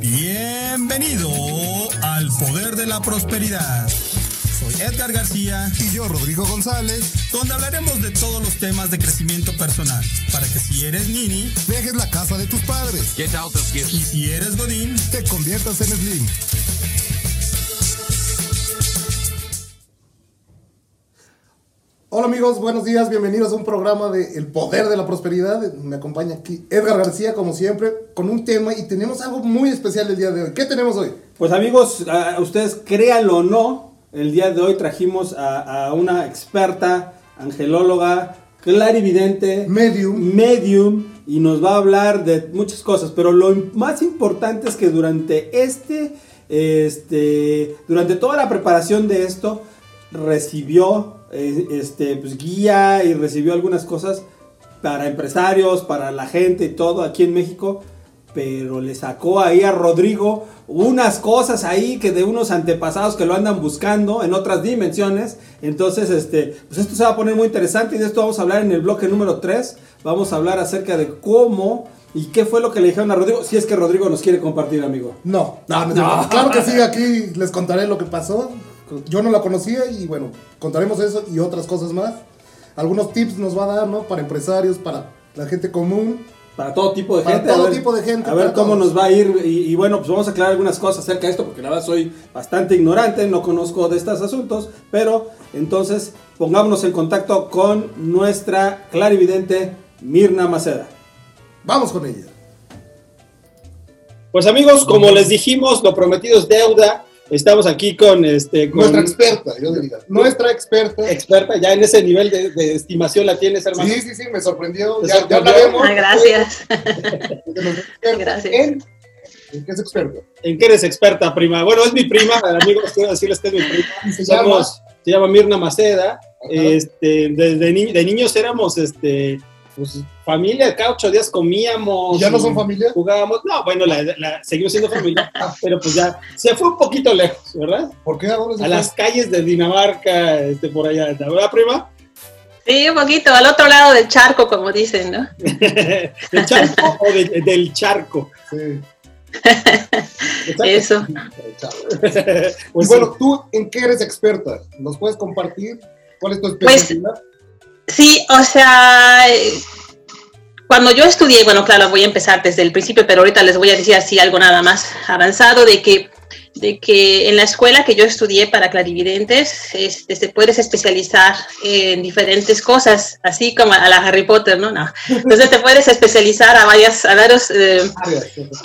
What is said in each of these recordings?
Bienvenido al Poder de la Prosperidad. Soy Edgar García y yo Rodrigo González, donde hablaremos de todos los temas de crecimiento personal, para que si eres nini, dejes la casa de tus padres. Y si eres godín, te conviertas en slim. Hola amigos, buenos días, bienvenidos a un programa de El Poder de la Prosperidad. Me acompaña aquí Edgar García, como siempre, con un tema y tenemos algo muy especial el día de hoy. ¿Qué tenemos hoy? Pues amigos, a ustedes créanlo o no, el día de hoy trajimos a, a una experta, angelóloga, clarividente, medium. medium, y nos va a hablar de muchas cosas, pero lo más importante es que durante este, este, durante toda la preparación de esto, recibió eh, este, pues, guía y recibió algunas cosas para empresarios, para la gente y todo aquí en México, pero le sacó ahí a Rodrigo unas cosas ahí que de unos antepasados que lo andan buscando en otras dimensiones. Entonces, este, pues esto se va a poner muy interesante y de esto vamos a hablar en el bloque número 3. Vamos a hablar acerca de cómo y qué fue lo que le dijeron a Rodrigo, si es que Rodrigo nos quiere compartir, amigo. No, no, no. claro que sí, aquí les contaré lo que pasó. Yo no la conocía y bueno, contaremos eso y otras cosas más. Algunos tips nos va a dar, ¿no? Para empresarios, para la gente común. Para todo tipo de para gente. todo tipo de gente. A ver para cómo todos. nos va a ir. Y, y bueno, pues vamos a aclarar algunas cosas acerca de esto, porque la verdad soy bastante ignorante, no conozco de estos asuntos. Pero entonces pongámonos en contacto con nuestra clarividente Mirna Maceda. Vamos con ella. Pues amigos, como les dijimos, lo prometido es deuda. Estamos aquí con este con Nuestra experta, yo diría. Nuestra experta. experta, ya en ese nivel de, de estimación la tienes, hermano. Sí, sí, sí, me sorprendió. ¿Te Ya, ya sorprendió? hablaremos. Ah, gracias. Gracias. ¿En? ¿En qué es experta? ¿En qué eres experta, prima? Bueno, es mi prima, amigos, quiero decirles que es mi prima. Se Somos- llama. se llama Mirna Maceda. Este, desde ni- de niños éramos este, pues, familia, cada ocho días comíamos. ¿Y ya no son familia? Jugábamos. No, bueno, la, la- seguimos siendo familia, pero pues ya se fue un poquito lejos, ¿verdad? ¿Por qué? ¿A dónde se A fue? las calles de Dinamarca, este, por allá, ¿verdad, prima? Sí, un poquito, al otro lado del charco, como dicen, ¿no? ¿Del charco o de- del charco? Sí. Eso. Pues bueno, ¿tú en qué eres experta? ¿Nos puedes compartir? ¿Cuál es tu Pues, especialidad? Sí, o sea, cuando yo estudié, bueno, claro, voy a empezar desde el principio, pero ahorita les voy a decir así algo nada más avanzado de que de que en la escuela que yo estudié para clarividentes, este, se puedes especializar en diferentes cosas, así como a la Harry Potter, ¿no? no. Entonces te puedes especializar a varias, a varios, eh.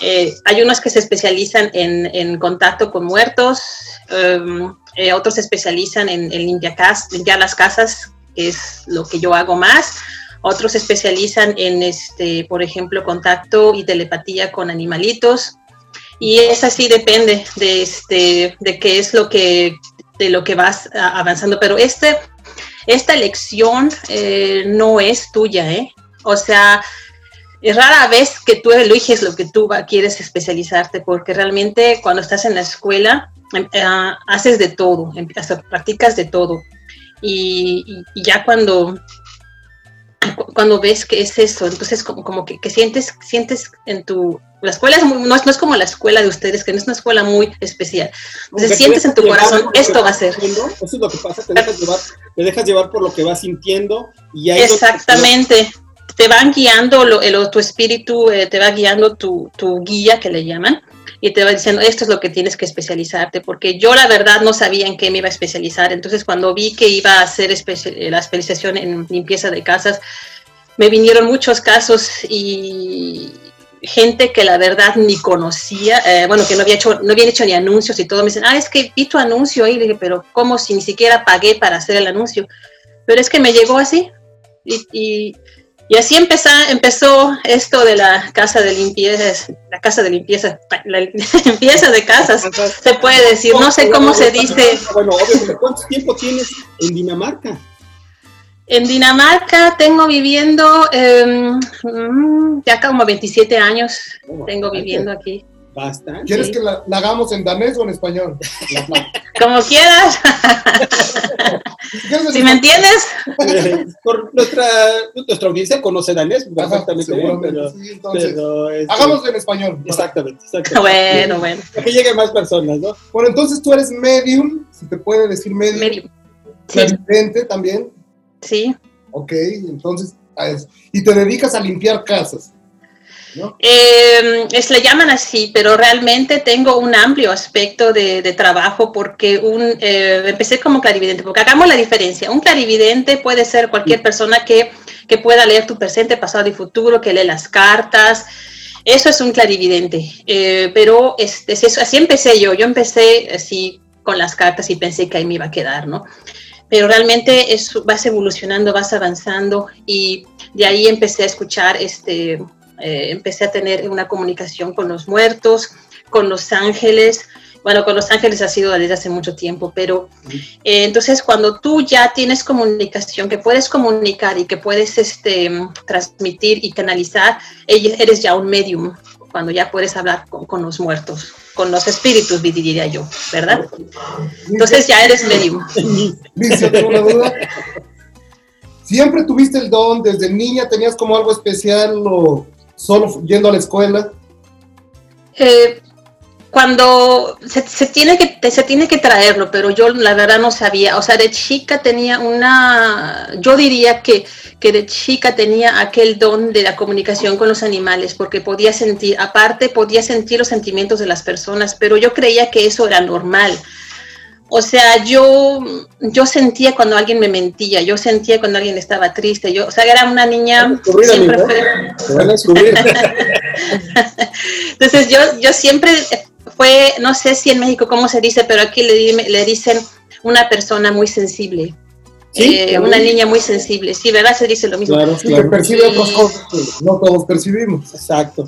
Eh, hay unos que se especializan en, en contacto con muertos, um, eh, otros se especializan en, en limpiar, limpiar las casas, es lo que yo hago más. Otros se especializan en, este, por ejemplo, contacto y telepatía con animalitos. Y es así, depende de, este, de qué es lo que, de lo que vas avanzando. Pero este, esta elección eh, no es tuya, ¿eh? O sea, es rara vez que tú eliges lo que tú quieres especializarte, porque realmente cuando estás en la escuela em, eh, haces de todo, em- hasta practicas de todo. Y, ya cuando, cu- cuando ves que es eso, entonces como, como que, que sientes, sientes en tu... La escuela es muy- no, es, no es como la escuela de ustedes, que no es una escuela muy especial. Entonces sientes te en tu corazón, esto va a ser. Eso es lo que pasa, te dejas llevar, te dejas llevar por lo que vas sintiendo y ahí Exactamente. te van guiando, lo, el, tu espíritu eh, te va guiando tu, tu, guía, que le llaman, y te va diciendo, esto es lo que tienes que especializarte, porque yo la verdad no sabía en qué me iba a especializar, entonces cuando vi que iba a hacer la especialización en limpieza de casas, me vinieron muchos casos y gente que la verdad ni conocía, eh, bueno, que no había hecho, no habían hecho ni anuncios y todo, me dicen, ah, es que vi tu anuncio ahí, le dije, pero ¿cómo si ni siquiera pagué para hacer el anuncio? Pero es que me llegó así, y, y, así empezó, empezó esto de la casa de limpieza, la casa de limpieza, la limpieza de casas, se puede decir, no sé cómo se dice. Bueno, ¿cuánto tiempo tienes en Dinamarca? En Dinamarca tengo viviendo eh, ya como 27 años, tengo viviendo aquí. Bastante. ¿Quieres que la, hagamos en danés o en español? Como quieras. si me entiendes. Por nuestra, nuestra audiencia conoce danés perfectamente bien, pero, pero este, hagámoslo en español. Exactamente, exactamente. Bueno, bueno. Para que lleguen más personas, ¿no? Bueno, entonces tú eres medium, si te puede decir medium. Medium. Sí. también. Sí. Ok, entonces, y te dedicas a limpiar casas. Eh, es, le llaman así, pero realmente tengo un amplio aspecto de, trabajo porque un, eh, empecé como clarividente, porque hagamos la diferencia. Un clarividente puede ser cualquier persona que, que pueda leer tu presente, pasado y futuro, que lee las cartas. Eso es un clarividente, eh, pero es, eso, así empecé yo. Yo empecé así con las cartas y pensé que ahí me iba a quedar, ¿no? Pero realmente es, vas evolucionando, vas avanzando y de ahí empecé a escuchar este, eh, empecé a tener una comunicación con los muertos, con los ángeles. Bueno, con los ángeles ha sido desde hace mucho tiempo, pero eh, entonces cuando tú ya tienes comunicación, que puedes comunicar y que puedes este, transmitir y canalizar, eres ya un medium, cuando ya puedes hablar con, los muertos, con los espíritus, diría yo, ¿verdad? Entonces ya eres medium. una duda. ¿Siempre tuviste el don? ¿Desde niña tenías como algo especial o solo yendo a la escuela? Eh, cuando se, tiene que, se tiene que traerlo, pero yo la verdad no sabía. O sea, de chica tenía una, yo diría que, que de chica tenía aquel don de la comunicación con los animales, porque podía sentir, aparte podía sentir los sentimientos de las personas, pero yo creía que eso era normal. O sea, yo, yo sentía cuando alguien me mentía, yo sentía cuando alguien estaba triste, yo, o sea, era una niña siempre Entonces yo, yo siempre fue, no sé si en México cómo se dice, pero aquí le, le dicen una persona muy sensible. Eh, una niña muy sensible, sí, ¿verdad? Se dice lo mismo. Claro, claro. percibe otras cosas no todos percibimos. Exacto.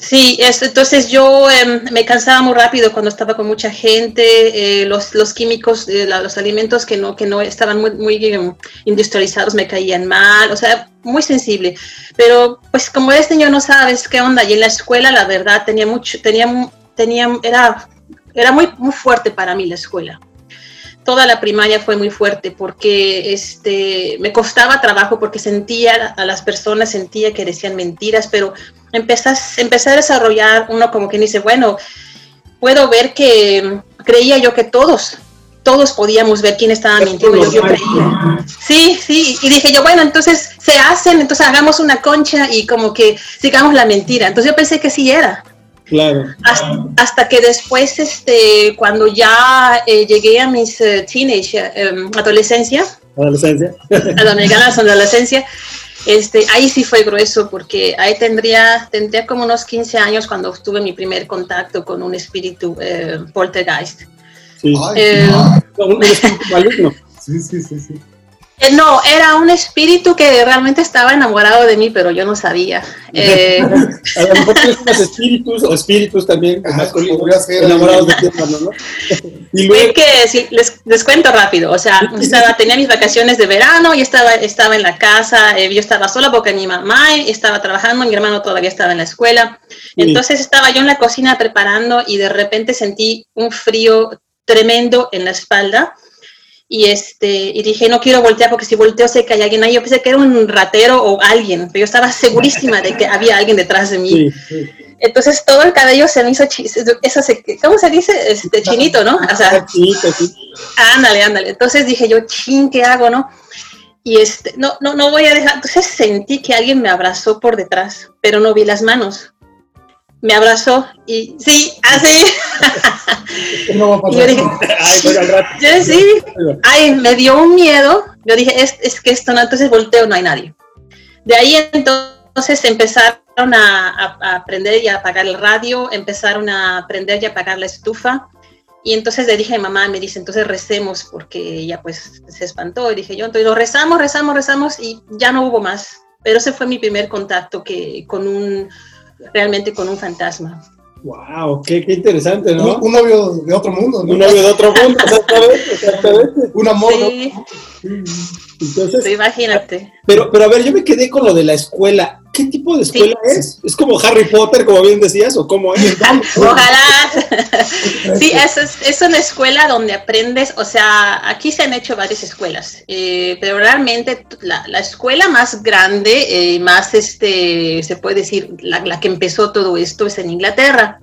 Sí, entonces yo em, me cansaba muy rápido cuando estaba con mucha gente, eh, los, los, químicos, eh, los alimentos que no, que no estaban muy, muy em, industrializados me caían mal, o sea, muy sensible. Pero pues como eres niño no sabes qué onda, y en la escuela la verdad tenía mucho, tenía, tenía, era, era muy, muy fuerte para mí la escuela toda la primaria fue muy fuerte porque este, me costaba trabajo porque sentía a las personas, sentía que decían mentiras, pero empezás, empecé a desarrollar uno como que dice, bueno, puedo ver que creía yo que todos, todos podíamos ver quién estaba mintiendo, yo, creía. Sí, sí, y dije yo, bueno, entonces se hacen, entonces hagamos una concha y como que sigamos la mentira. Entonces yo pensé que sí era. Claro. Hasta, que después, este, cuando ya eh, llegué a mis uh, teenage, em, adolescencia, adolescencia, adolescencia, este, ahí sí fue grueso porque ahí tendría, tendría como unos 15 años cuando tuve mi primer contacto con un espíritu eh, poltergeist. Sí. Eh, un espíritu maligno. Sí, sí, sí, sí. Eh, no, era un espíritu que realmente estaba enamorado de mí, pero yo no sabía. Eh, a lo mejor tienes espíritus o espíritus también enamorados de ti, ¿no? Y luego... que les, cuento rápido, o sea, estaba, tenía mis vacaciones de verano y estaba, estaba en la casa, eh, yo estaba sola porque mi mamá estaba trabajando, mi hermano todavía estaba en la escuela. Entonces estaba yo en la cocina preparando y de repente sentí un frío tremendo en la espalda y este y dije no quiero voltear porque si volteo sé que hay alguien ahí yo pensé que era un ratero o alguien pero yo estaba segurísima de que había alguien detrás de mí. Entonces todo el cabello se me hizo eso se, cómo se dice este chinito no o sea ándale ándale. Entonces dije yo chin qué hago no y este, no, no, no voy a dejar, entonces sentí que alguien me abrazó por detrás, pero no vi las manos. Me abrazó y sí, así. No va a pasar. yo dije, Ay, bueno, al rato. yo sí, ay, me dio un miedo. Yo dije, es, es que esto no, entonces volteo, no hay nadie. De ahí entonces empezaron a, a- a aprender y a apagar el radio, empezaron a aprender y a apagar la estufa. Y entonces le dije a mi mamá, me dice, entonces recemos, porque ella pues se espantó. Y dije yo, entonces lo rezamos, rezamos, rezamos y ya no hubo más. Pero ese fue mi primer contacto que, con un, realmente con un fantasma. Wow, qué, qué interesante, Un, ¿no? un novio de otro mundo, ¿no? Un novio de otro mundo, exactamente, exactamente. Un amor. ¿no? Sí, Entonces, sí, imagínate. pero, pero a ver, yo me quedé con lo de la escuela. ¿Qué tipo de escuela es? ¿Es como Harry Potter, como bien decías, o cómo es? Ojalá. Sí, es, es, una escuela donde aprendes, o sea, aquí se han hecho varias escuelas, eh, pero realmente la, la escuela más grande, eh, más, este, se puede decir, la, la que empezó todo esto es en Inglaterra.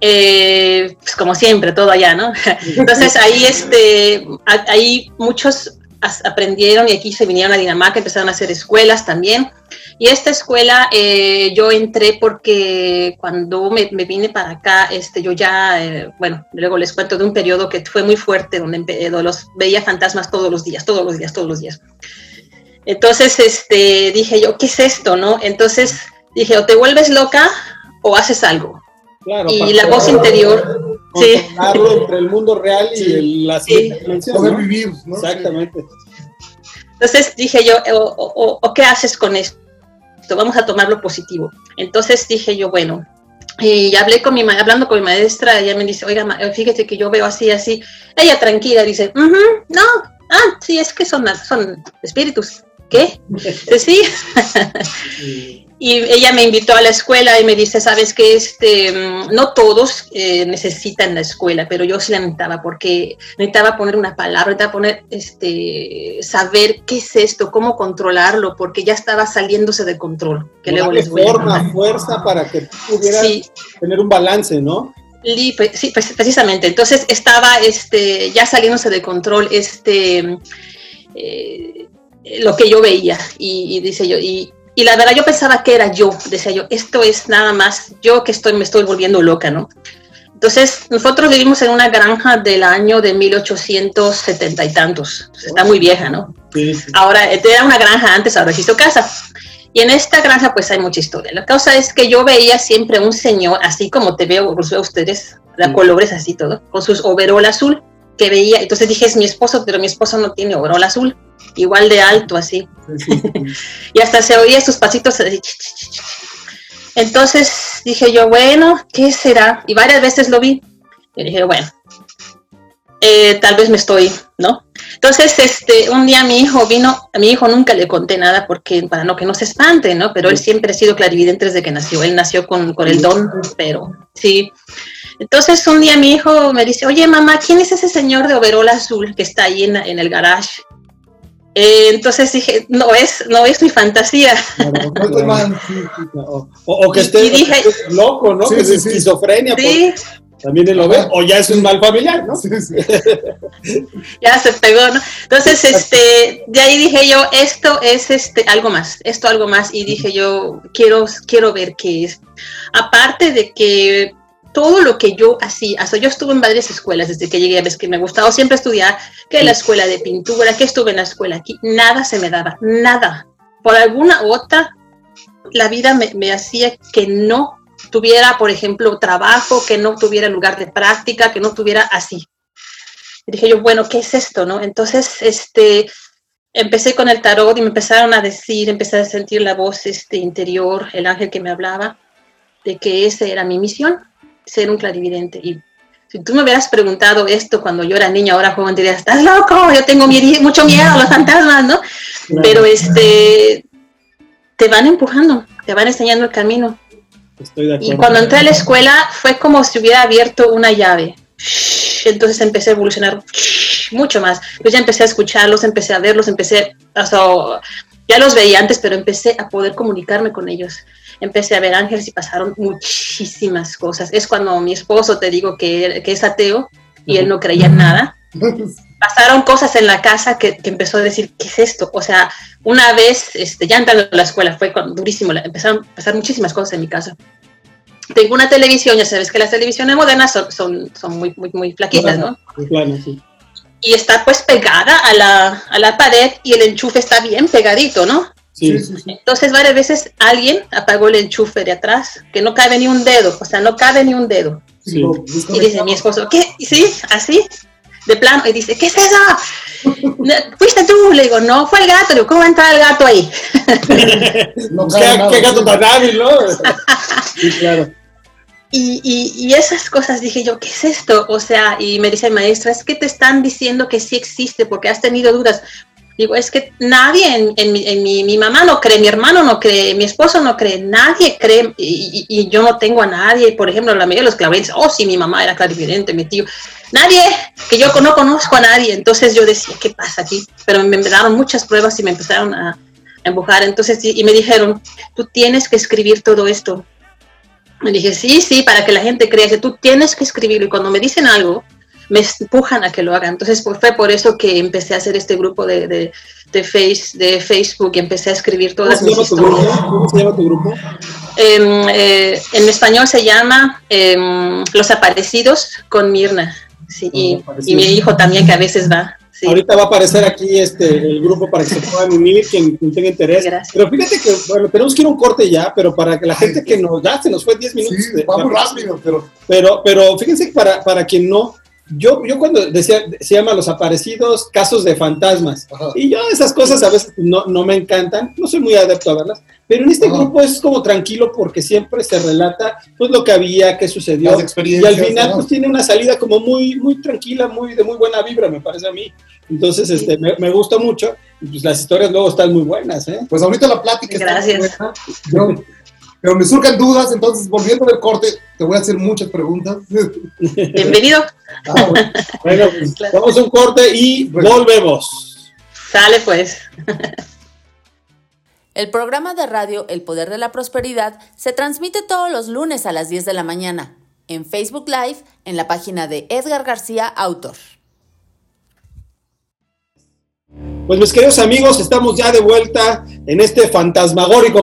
Eh, pues como siempre, todo allá, ¿no? Entonces ahí, este, ahí muchos aprendieron y aquí se vinieron a Dinamarca, empezaron a hacer escuelas también. Y esta escuela eh, yo entré porque cuando me, me vine para acá, este, yo ya, eh, bueno, luego les cuento de un periodo que fue muy fuerte, donde eh, los veía fantasmas todos los días, todos los días, todos los días. Entonces, este, dije yo, ¿qué es esto, no? Entonces dije, o te vuelves loca o haces algo. Claro, Y la voz interior, sí. entre el mundo real y Sí. el- la Sí. Poder ¿no? vivir, ¿no? Exactamente. Entonces dije yo, o- o qué haces con esto? Vamos a tomarlo positivo. Entonces dije yo, bueno, y hablé con mi hablando con mi maestra, ella me dice, oiga, ma- fíjate que yo veo así, así. Ella tranquila dice, "Ujú, no, ah, sí, es que son, son espíritus. ¿Qué? Sí. Y ella me invitó a la escuela y me dice, sabes que este, mm, no todos eh, necesitan la escuela, pero yo sí la necesitaba porque necesitaba poner una palabra, necesitaba poner, este, saber qué es esto, cómo controlarlo, porque ya estaba saliéndose de control. Que luego les voy a forma, contar. fuerza para que pudieras Sí, tener un balance, ¿no? Pues, sí, pues, precisamente. Entonces estaba este, ya saliéndose de control este, eh, lo que yo veía. Y, y dice yo, y, y la verdad yo pensaba que era yo. Decía yo, esto es nada más yo que estoy, me estoy volviendo loca, ¿no? Entonces, nosotros vivimos en una granja del año de 1870 y tantos. Está muy vieja, ¿no? Sí, sí. Ahora, era una granja antes, ahora hizo casa. Y en esta granja pues hay mucha historia. La cosa es que yo veía siempre un señor, así como te veo, los veo a ustedes, la colores así todo, con sus overol azul, que veía. Entonces dije, es mi esposo, pero mi esposo no tiene overol azul, igual de alto así. y hasta se oía sus pasitos así. Entonces dije yo, bueno, ¿qué será? Y varias veces lo vi. Y dije, bueno, eh, tal vez me estoy, ¿no? Entonces, este, un día mi hijo vino, a mi hijo nunca le conté nada porque para no que no se espante, ¿no? Pero él siempre ha sido clarividente desde que nació. Él nació con, con el don, pero sí. Entonces, un día mi hijo me dice, oye, mamá, ¿quién es ese señor de overol azul que está ahí en, en el garage? Eh, entonces dije, no es, no es mi fantasía. No. O, que esté que loco, ¿no? Sí, que sí, es esquizofrenia, Sí, pues, también él lo ve, o ya es un mal familiar, ¿no? Sí, sí. ya se pegó, ¿no? Entonces, este, de ahí dije yo, esto es este algo más, esto algo más, y dije yo, quiero, quiero ver qué es. Aparte de que todo lo que yo hacía, hasta yo estuve en varias escuelas desde que llegué, ves que me gustaba siempre estudiar, que la escuela de pintura, que estuve en la escuela aquí, nada se me daba, nada. Por alguna otra, la vida me, me hacía que no tuviera, por ejemplo, trabajo, que no tuviera lugar de práctica, que no tuviera así. Y dije yo, bueno, ¿qué es esto, no? Entonces, este, empecé con el tarot y me empezaron a decir, empecé a sentir la voz este, interior, el ángel que me hablaba, de que esa era mi misión, ser un clarividente. Y si tú me hubieras preguntado esto cuando yo era niña, ahora joven, te dirías, estás loco, yo tengo miedo- mucho miedo a los fantasmas, ¿no? Pero este, te van empujando, te van enseñando el camino. Estoy de acuerdo. Y cuando entré a la escuela fue como si hubiera abierto una llave. Entonces empecé a evolucionar mucho más. Yo ya empecé a escucharlos, empecé a verlos, empecé, o sea, ya los veía antes, pero empecé a poder comunicarme con ellos. Empecé a ver ángeles y pasaron muchísimas cosas. Es cuando mi esposo, te digo que, que es ateo y él no creía en nada. pasaron cosas en la casa que, que, empezó a decir, ¿qué es esto? O sea, una vez, este, ya entrando a la escuela, fue durísimo, empezaron a pasar muchísimas cosas en mi casa. Tengo una televisión, ya sabes que las televisiones modernas son, son, son muy, muy, muy flaquitas, ¿no? Bueno, sí. Y está pues pegada a la, a la pared y el enchufe está bien pegadito, ¿no? Sí, sí, sí. Entonces varias veces alguien apagó el enchufe de atrás, que no cabe ni un dedo, o sea, no cabe ni un dedo. Sí. Y dice mi esposo, ¿qué? Sí, así, de plano, y dice, ¿qué es eso? ¿Fuiste tú? Le digo, no, fue el gato. Le digo, ¿cómo va a entrar el gato ahí? No ¿Qué, cabe nada. qué gato tan hábil, ¿no? Sí, claro. Y, y, y, esas cosas dije yo, ¿qué es esto? O sea, y me dice mi maestra, es que te están diciendo que sí existe porque has tenido dudas. Digo, es que nadie en, en, mi, en mi, mi, mamá no cree, mi hermano no cree, mi esposo no cree, nadie cree y, y, y yo no tengo a nadie. Por ejemplo, la mayoría de los claveles, oh, sí, mi mamá era clarividente, mi tío. Nadie, que yo no conozco a nadie. Entonces yo decía, ¿qué pasa aquí? Pero me, daron muchas pruebas y me empezaron a, a empujar. Entonces, y, y me dijeron, tú tienes que escribir todo esto. Me dije, sí, sí, para que la gente crea que tú tienes que escribirlo. Y cuando me dicen algo, me empujan a que lo haga. Entonces pues, fue por eso que empecé a hacer este grupo de, de, de, face, de Facebook y empecé a escribir todas ¿Cómo mis historias. ¿Cómo se llama tu grupo? Eh, eh, en español se llama eh, Los Aparecidos con Mirna. Sí, y, y, mi hijo también que a veces va. Sí. Ahorita va a aparecer aquí este, el grupo para que se puedan unir, quien, quien tenga interés. Gracias. Pero fíjate que, bueno, tenemos que ir a un corte ya, pero para que la gente que nos da, se nos fue 10 minutos. Sí, va muy rápido, pero... Pero, pero fíjense que para, para quien no, yo, yo cuando decía, se llama Los Aparecidos, casos de fantasmas. Ajá. Y yo esas cosas a veces no, no me encantan, no soy muy adepto a verlas, pero en este Ajá. grupo es como tranquilo porque siempre se relata pues lo que había, qué sucedió. Las Y al final ¿no? pues tiene una salida como muy, muy tranquila, muy de muy buena vibra, me parece a mí. Entonces, este, me, me gusta mucho. Y pues las historias luego están muy buenas, ¿eh? Pues ahorita la plática está Gracias. muy buena. Yo- pero me surcan dudas, entonces volviendo del corte, te voy a hacer muchas preguntas. Bienvenido. Ah, bueno. Bueno, pues, Claro. vamos a un corte y volvemos. Sale pues. El programa de radio El Poder de la Prosperidad se transmite todos los lunes a las 10 de la mañana en Facebook Live en la página de Edgar García Autor. Pues mis queridos amigos, estamos ya de vuelta en este fantasmagórico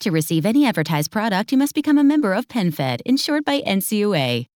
To receive any advertised product, you must become a member of PenFed, insured by NCUA.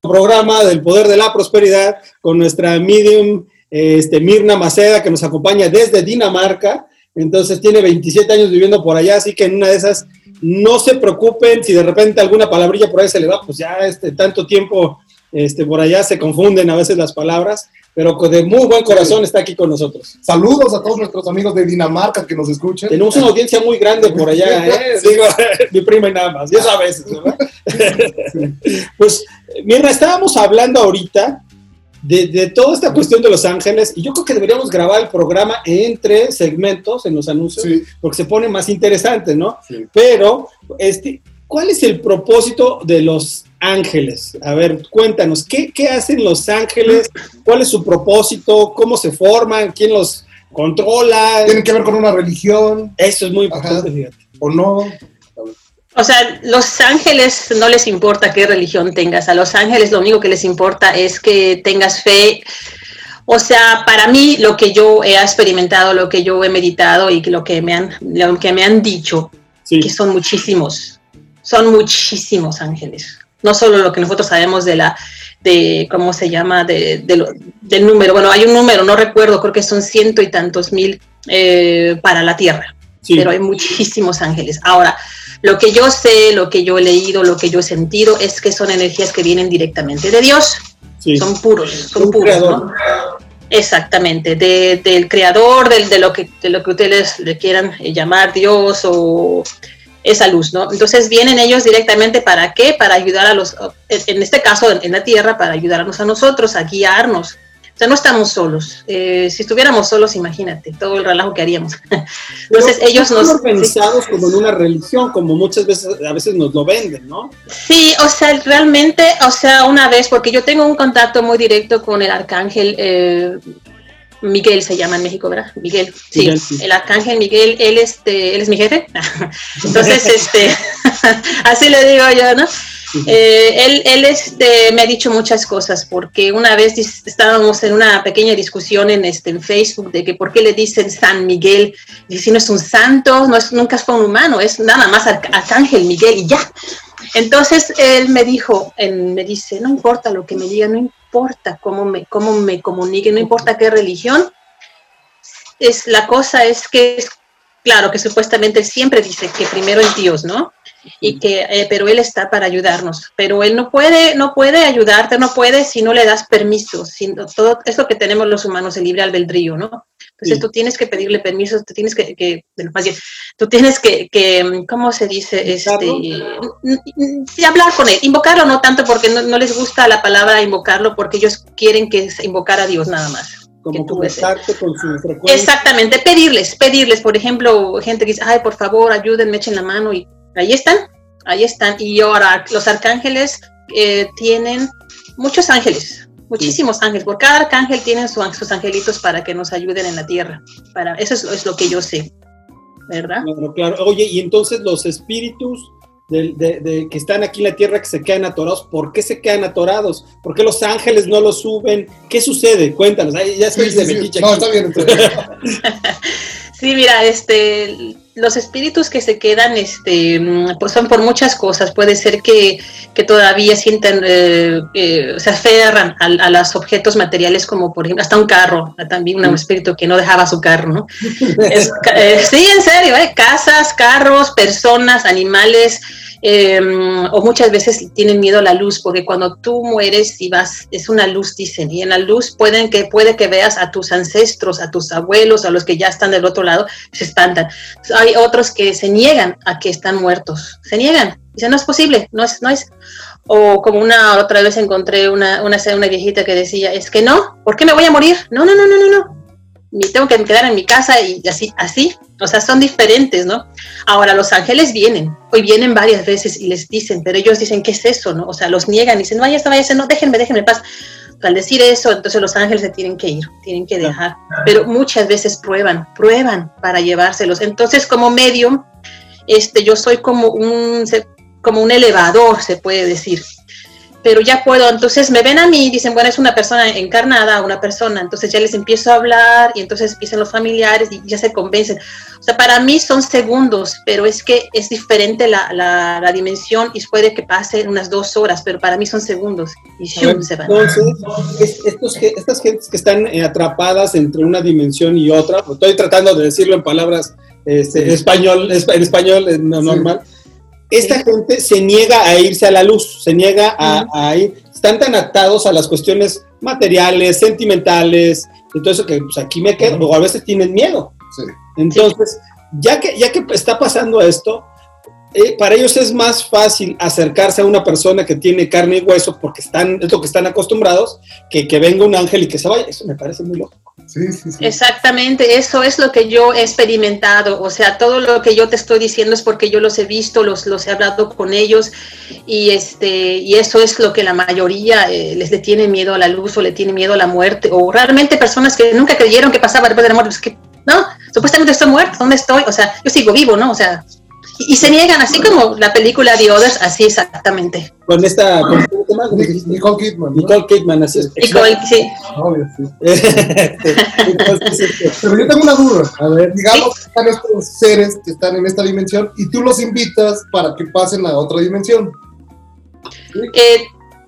Programa del poder de la prosperidad con nuestra medium este, Mirna Maceda que nos acompaña desde Dinamarca. Entonces tiene 27 años viviendo por allá, así que en una de esas no se preocupen si de repente alguna palabrilla por ahí se le va, pues ya este, tanto tiempo este, por allá se confunden a veces las palabras, pero de muy buen corazón está aquí con nosotros. Saludos a todos nuestros amigos de Dinamarca que nos escuchen. Tenemos una audiencia muy grande por allá, ¿eh? digo, mi prima y nada más, y eso a veces, ¿verdad? pues, Mirna, estábamos hablando ahorita de, de, toda esta cuestión de Los Ángeles y yo creo que deberíamos grabar el programa entre segmentos en los anuncios Sí. porque se pone más interesante, ¿no? Pero, este, ¿cuál es el propósito de Los Ángeles? A ver, cuéntanos, ¿qué, qué hacen Los Ángeles? ¿Cuál es su propósito? ¿Cómo se forman? ¿Quién los controla? ¿Tienen que ver con una religión Eso es muy importante, Ajá. fíjate. o no? O sea, los ángeles no les importa qué religión tengas. A los ángeles lo único que les importa es que tengas fe. O sea, para mí lo que yo he experimentado, lo que yo he meditado y lo que me han, lo que me han dicho, Sí. que son muchísimos, son muchísimos ángeles. No solo lo que nosotros sabemos de la, de cómo se llama, de, de lo- del número. Bueno, hay un número, no recuerdo, creo que son ciento y tantos mil eh, para la Tierra. Sí. pero hay muchísimos ángeles. Ahora, lo que yo sé, lo que yo he leído, lo que yo he sentido es que son energías que vienen directamente de Dios. Sí. Son puros, son Un puros. ¿no? Exactamente, de- del creador, del, de, lo que, de lo que ustedes le quieran eh, llamar Dios o esa luz, ¿no? Entonces vienen ellos directamente para qué? Para ayudar a los, en este caso en, la tierra, para ayudarnos a nosotros, a guiarnos. O sea, no estamos solos. Eh, si estuviéramos solos, imagínate todo el relajo que haríamos. Entonces Pero ellos nos... organizados como en una religión, como muchas veces a veces nos lo venden, ¿no? Sí, o sea, realmente, o sea, una vez, porque yo tengo un contacto muy directo con el arcángel eh, Miguel, se llama en México, ¿verdad? Miguel, sí, Miguel, sí. el arcángel Miguel, él, este, él es mi jefe. Entonces, este, así le digo yo, ¿no? Eh, él él este, me ha dicho muchas cosas, porque una vez estábamos en una pequeña discusión en, este, en Facebook de que por qué le dicen San Miguel, y si no es un santo, no es, nunca fue un humano, es nada más arc- arcángel Miguel y ya. Entonces él me dijo, él me dice, no importa lo que me digan, no importa cómo me, cómo me comuniquen, no importa qué religión, es, la cosa es que, es, claro, que supuestamente siempre dice que primero es Dios, ¿no? Y que, eh, pero él está para ayudarnos, pero él no puede, no puede ayudarte, no puede si no le das permiso, sino todo eso que tenemos los humanos, el libre albedrío, ¿no? Entonces Sí. tú tienes que pedirle permiso, tú tienes que, que bueno, más bien, tú tienes que, que, ¿cómo se dice? Este, sí, hablar con él, invocarlo no tanto porque no, no les gusta la palabra invocarlo, porque ellos quieren que invocar a Dios nada más. Como conectarte con su frecuencia. Exactamente, pedirles, pedirles, por ejemplo, gente que dice, ay, por favor, ayúdenme, echen la mano y ahí están, ahí están. Y ahora los arcángeles eh, tienen muchos ángeles, muchísimos ángeles, por cada arcángel tienen su- sus angelitos para que nos ayuden en la tierra. Para, eso es, lo- es lo que yo sé, ¿verdad? Claro, claro. Oye, y entonces los espíritus del- de, de- que están aquí en la tierra que se quedan atorados, ¿por qué se quedan atorados? ¿Por qué los ángeles no los suben? ¿Qué sucede? Cuéntanos. Ay, ya estoy Sí, de sí, sí. No, está bien, está bien. Sí, mira, este, los espíritus que se quedan, este, mm, pues son por muchas cosas. Puede ser que, que todavía sientan, eh, eh, se aferran a, a los objetos materiales, como por ejemplo, hasta un carro. También un espíritu que no dejaba su carro, ¿no? Es eh, sí, en serio, ¿eh? casas, carros, personas, animales, eh, o muchas veces tienen miedo a la luz, porque cuando tú mueres y vas, es una luz, dicen, y en la luz pueden que, puede que veas a tus ancestros, a tus abuelos, a los que ya están del otro lado, se espantan. Hay otros que se niegan a que están muertos, se niegan, dicen, no es posible, no es, no es. O como una otra vez encontré una, una, una viejita que decía, es que no, ¿por qué me voy a morir? No, no, no, no, no, no. Me tengo que quedar en mi casa y así, así. O sea, son diferentes, ¿no? Ahora, los ángeles vienen, hoy vienen varias veces y les dicen, pero ellos dicen, ¿qué es eso? ¿no? O sea, los niegan, dicen, vaya, vaya, no, déjenme, déjenme en paz. Al decir eso, entonces los ángeles se tienen que ir, tienen que dejar. Pero muchas veces prueban, prueban para llevárselos. Entonces, como medium, este, yo soy como un, como un elevador, se puede decir. Pero ya puedo, entonces me ven a mí, dicen, bueno, es una persona encarnada, una persona, entonces ya les empiezo a hablar y entonces empiezan los familiares y ya se convencen. O sea, para mí son segundos, pero es que es diferente la, la, la dimensión y puede que pase unas dos horas, pero para mí son segundos y se van. entonces, es- estos, estas gentes que están eh, atrapadas entre una dimensión y otra, estoy tratando de decirlo en palabras este, español, espa- en español eh, no- Sí. Esta gente se niega a irse a la luz, se niega a, a ir, están tan atados a las cuestiones materiales, sentimentales, entonces que pues aquí me quedo, o a veces tienen miedo. Sí. Entonces, ya que, ya que está pasando esto, eh, para ellos es más fácil acercarse a una persona que tiene carne y hueso porque están, es lo que están acostumbrados, que que venga un ángel y que se vaya. Eso me parece muy lógico. Sí, sí, sí. Exactamente, eso es lo que yo he experimentado. O sea, todo lo que yo te estoy diciendo es porque yo los he visto, los, los he hablado con ellos y este y eso es lo que la mayoría eh, les le tiene miedo a la luz o le tiene miedo a la muerte o realmente personas que nunca creyeron que pasaba después de la muerte. Pues que no, supuestamente estoy muerto, ¿dónde estoy? O sea, yo sigo vivo, ¿no? O sea, y, y se niegan así como la película de Others, así exactamente. Con esta, con. Nic- Nicole Kidman. ¿no? Nicole Kidman, así es. Sí. Obvio, sí. Entonces, este, Pero yo tengo una duda. a ver, Digamos que están estos seres que están en esta dimensión y tú los invitas para que pasen a otra dimensión. Eh,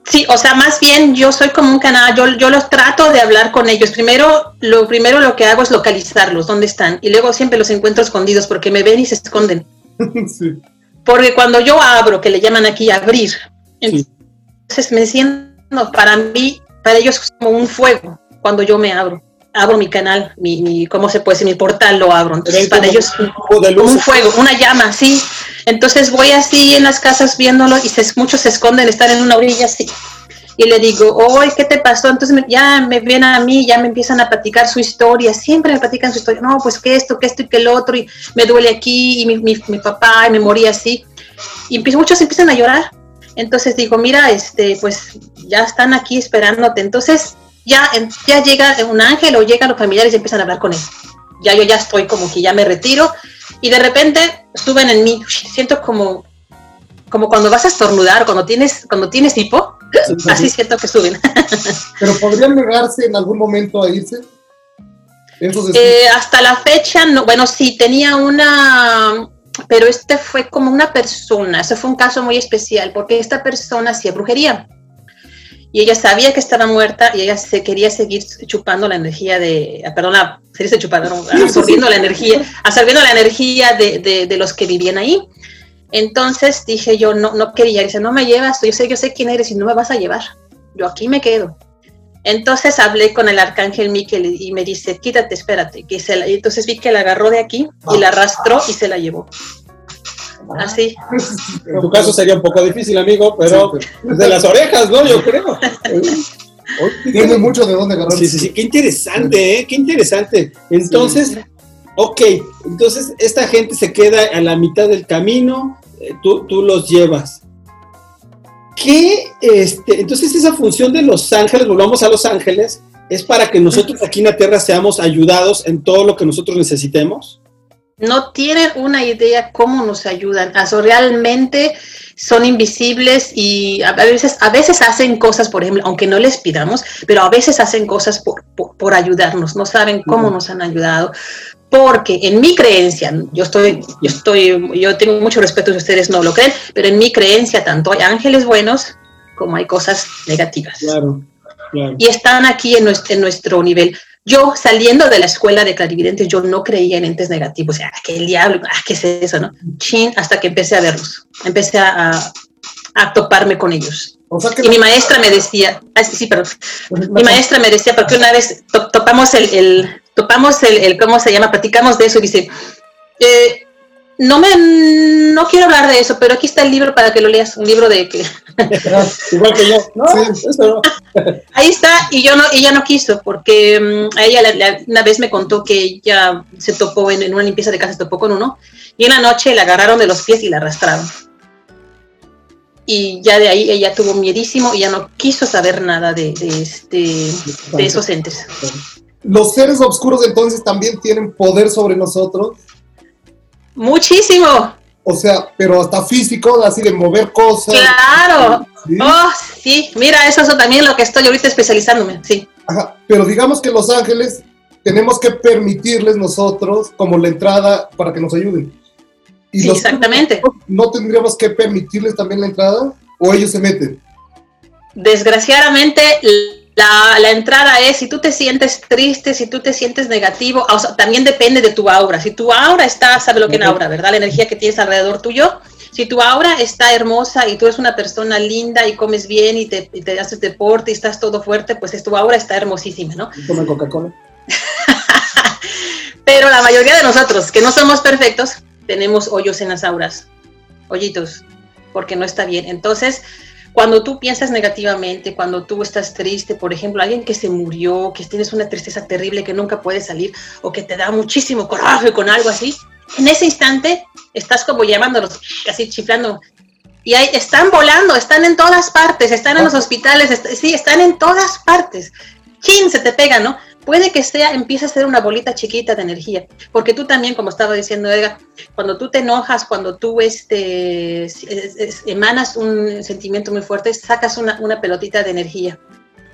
Sí, o sea, más bien yo soy como un canal, yo, yo los trato de hablar con ellos. Primero lo, primero lo que hago es localizarlos, dónde están, y luego siempre los encuentro escondidos porque me ven y se esconden. sí. Porque cuando yo abro, que le llaman aquí abrir, entonces me siento, para mí, para ellos es como un fuego cuando yo me abro. Abro mi canal, mi, mi ¿cómo se puede decir? Mi portal lo abro. Entonces para ellos como un fuego, una llama, sí. Entonces voy así en las casas viéndolo y se, muchos se esconden, están en una orilla así. Y le digo, oye, ¿qué te pasó? Entonces me- ya me vienen a mí, ya me empiezan a platicar su historia, siempre me platican su historia. No, pues que esto, que esto y que el otro, y me duele aquí, y mi, mi, mi papá, y me morí así. Y muchos empiezan a llorar. Entonces digo, mira, este, pues ya están aquí esperándote. Entonces ya, ya llega un ángel o llegan los familiares y empiezan a hablar con él. Ya yo ya estoy como que ya me retiro y de repente suben en mí. Siento como, como cuando vas a estornudar, cuando tienes, cuando tienes hipo, así siento que suben. Pero podrían negarse en algún momento a irse. Eh, hasta la fecha, no, bueno, sí, tenía una, pero este fue como una persona, ese fue un caso muy especial, porque esta persona hacía brujería. Y ella sabía que estaba muerta y ella se quería seguir chupando la energía de, ah, perdón, se dice chupando, absorbiendo la energía, absorbiendo la energía de, de- de los que vivían ahí. Entonces dije yo, no, no quería, dice, no me llevas, yo sé, yo sé quién eres y no me vas a llevar, yo aquí me quedo. Entonces hablé con el arcángel Miquel y me dice, quítate, espérate. Que se la- y entonces vi que la agarró de aquí y la arrastró y se la llevó. Así. En tu caso sería un poco difícil, amigo, pero de las orejas, ¿no? Yo creo. Tiene mucho de dónde agarrar. Sí, sí, sí, qué interesante, ¿eh? Qué interesante. Entonces, ok, entonces esta gente se queda a la mitad del camino, eh, tú, tú los llevas. ¿Qué, este, entonces esa función de los ángeles, volvamos a los ángeles, es para que nosotros aquí en la tierra seamos ayudados en todo lo que nosotros necesitemos? No tienen una idea cómo nos ayudan. O sea, realmente son invisibles y a veces, a veces hacen cosas, por ejemplo, aunque no les pidamos, pero a veces hacen cosas por, por, por ayudarnos. No saben cómo nos han ayudado. Porque en mi creencia, yo estoy, yo estoy, yo tengo mucho respeto si ustedes no lo creen, pero en mi creencia tanto hay ángeles buenos como hay cosas negativas. Claro, claro. y están aquí en nuestro, en nuestro nivel. Yo saliendo de la escuela de clarividentes, yo no creía en entes negativos, o sea, que el diablo, ah, ¿qué es eso? No? Chin, hasta que empecé a verlos, empecé a, a, toparme con ellos. O sea que Y mi maestra me decía, ah, sí, sí, perdón, mi maestra me decía, porque una vez to- topamos el, el- topamos el, el, ¿cómo se llama? Platicamos de eso y dice, eh, no me, no quiero hablar de eso, pero aquí está el libro para que lo leas, un libro de que, Igual que yo. No, eso no. Ahí está, y yo no, ella no quiso, porque a ella la- la- una vez me contó que ella se topó en, en una limpieza de casa, se topó con uno, y en la noche la agarraron de los pies y la arrastraron. Y ya de ahí ella tuvo miedísimo y ya no quiso saber nada de, de este, de esos entes. los seres oscuros entonces también tienen poder sobre nosotros. Muchísimo, O sea, pero hasta físico, así de mover cosas. claro. Sí. Oh, sí, mira, eso es también lo que estoy ahorita especializándome, sí. Ajá, Pero digamos que los ángeles tenemos que permitirles nosotros como la entrada para que nos ayuden. Y exactamente. no tendríamos que permitirles también la entrada o ellos se meten. desgraciadamente la, la entrada es si tú te sientes triste, si tú te sientes negativo, o sea, también depende de tu aura. Si tu aura está, sabe lo que es aura, ¿verdad? La energía que tienes alrededor tuyo. Si tu aura está hermosa y tú eres una persona linda y comes bien y te, y te haces deporte y estás todo fuerte, pues es, tu aura está hermosísima, ¿no? Toma Coca-Cola. Pero la mayoría de nosotros, que no somos perfectos, tenemos hoyos en las auras, hoyitos, porque no está bien. Entonces, cuando tú piensas negativamente, cuando tú estás triste, por ejemplo, alguien que se murió, que tienes una tristeza terrible que nunca puede salir, o que te da muchísimo coraje con algo así, en ese instante estás como llamándolos, así chiflando. Y ahí están volando, están en todas partes, están en los hospitales, est- sí, están en todas partes. ¡Chin! Se te pega, ¿no? Puede que sea, empiece a ser una bolita chiquita de energía, porque tú también, como estaba diciendo Edgar, cuando tú te enojas, cuando tú este, es- es- emanas un sentimiento muy fuerte, sacas una, una pelotita de energía.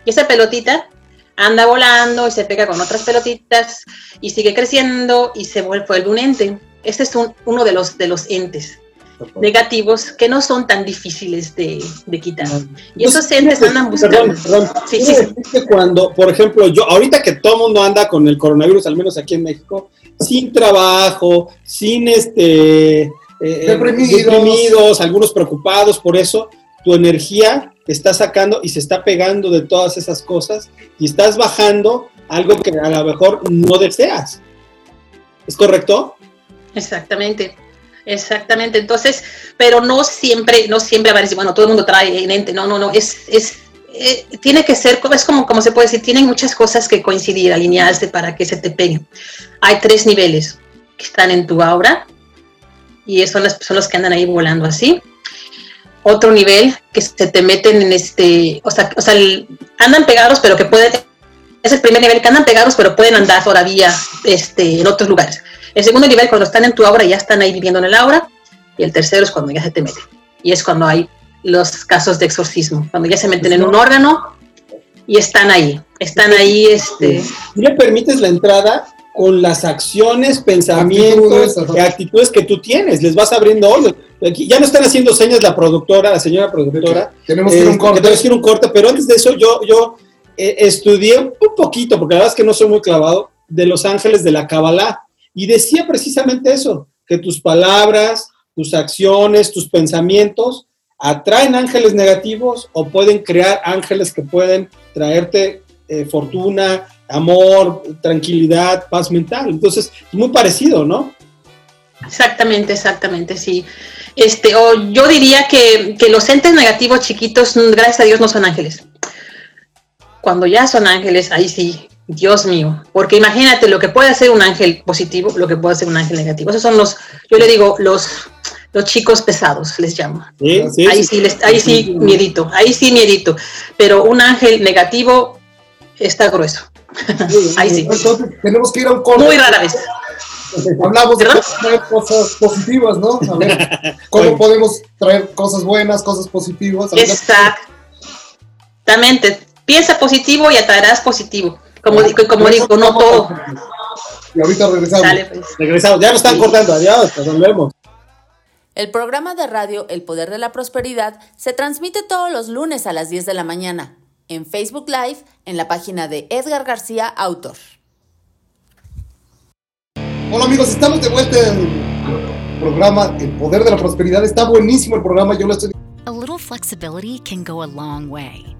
Y esa pelotita anda volando y se pega con otras pelotitas y sigue creciendo y se vuelve, un ente. Este es un- uno de los, de los entes. Negativos que no son tan difíciles de, de quitar. Y esos entes andan buscando. Perdón, perdón. Sí, ¿Tú sí, cuando, por ejemplo, yo, ahorita que todo el mundo anda con el coronavirus, al menos aquí en México, sin trabajo, sin este. eh, Deprimidos. deprimidos, algunos preocupados por eso, tu energía está sacando y se está pegando de todas esas cosas y estás bajando algo que a lo mejor no deseas. ¿Es correcto? Exactamente, exactamente. Entonces, pero no siempre, no siempre va a decir, bueno, todo el mundo trae en ente. No, no, no. Es, es, eh, tiene que ser, es como, como se puede decir, tienen muchas cosas que coincidir, alinearse para que se te peguen. Hay tres niveles que están en tu aura y son, las, son los que andan ahí volando así. Otro nivel que se te meten en este, o sea, o sea el- andan pegados, pero que pueden, es el primer nivel que andan pegados, pero pueden andar todavía este, en otros lugares. El segundo nivel, cuando están en tu aura, ya están ahí viviendo en el aura. Y el tercero es cuando ya se te meten. Y es cuando hay los casos de exorcismo, cuando ya se meten en un órgano y están ahí. Están ahí, este, Tú le permites la entrada con las acciones, pensamientos, Actitudes, actitudes que tú tienes. Les vas abriendo hoyos. Aquí ya no están haciendo señas la productora, la señora productora. Tenemos que ir un Este, corte. tenemos que ir un corte, pero antes de eso yo, yo eh, estudié un poquito, porque la verdad es que no soy muy clavado, de los ángeles de la Kabbalah. Y decía precisamente eso, que tus palabras, tus acciones, tus pensamientos atraen ángeles negativos o pueden crear ángeles que pueden traerte eh, fortuna, amor, tranquilidad, paz mental. Entonces, es muy parecido, ¿no? Exactamente, exactamente, sí. Este, o yo diría que, que los entes negativos chiquitos, gracias a Dios, no son ángeles. Cuando ya son ángeles, ahí sí, Dios mío. Porque imagínate lo que puede hacer un ángel positivo, lo que puede hacer un ángel negativo. Esos son los, yo le digo, los, los chicos pesados, les llamo. Sí, sí, ahí sí, les- ahí sí, miedito, ahí sí, miedito. Pero un ángel negativo está grueso. ahí sí. Entonces, tenemos que ir a un corte. Muy rara vez. Hablamos de cosas positivas, ¿no? A ver, ¿cómo podemos traer cosas buenas, cosas positivas? Exactamente. Piensa positivo y atraerás positivo. Como, como digo, no todo. Y ahorita regresamos. Sale, pues. Regresamos, ya nos están cortando, adiós, nos vemos. El programa de radio El Poder de la Prosperidad se transmite todos los lunes a las 10 de la mañana en Facebook Live en la página de Edgar García Autor. Hola amigos, estamos de vuelta en el programa El Poder de la Prosperidad. Está buenísimo el programa, yo lo estoy A little flexibility can go a long way.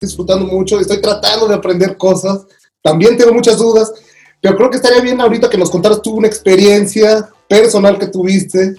Disfrutando mucho, estoy tratando de aprender cosas. También tengo muchas dudas, pero creo que estaría bien ahorita que nos contaras tú una experiencia personal que tuviste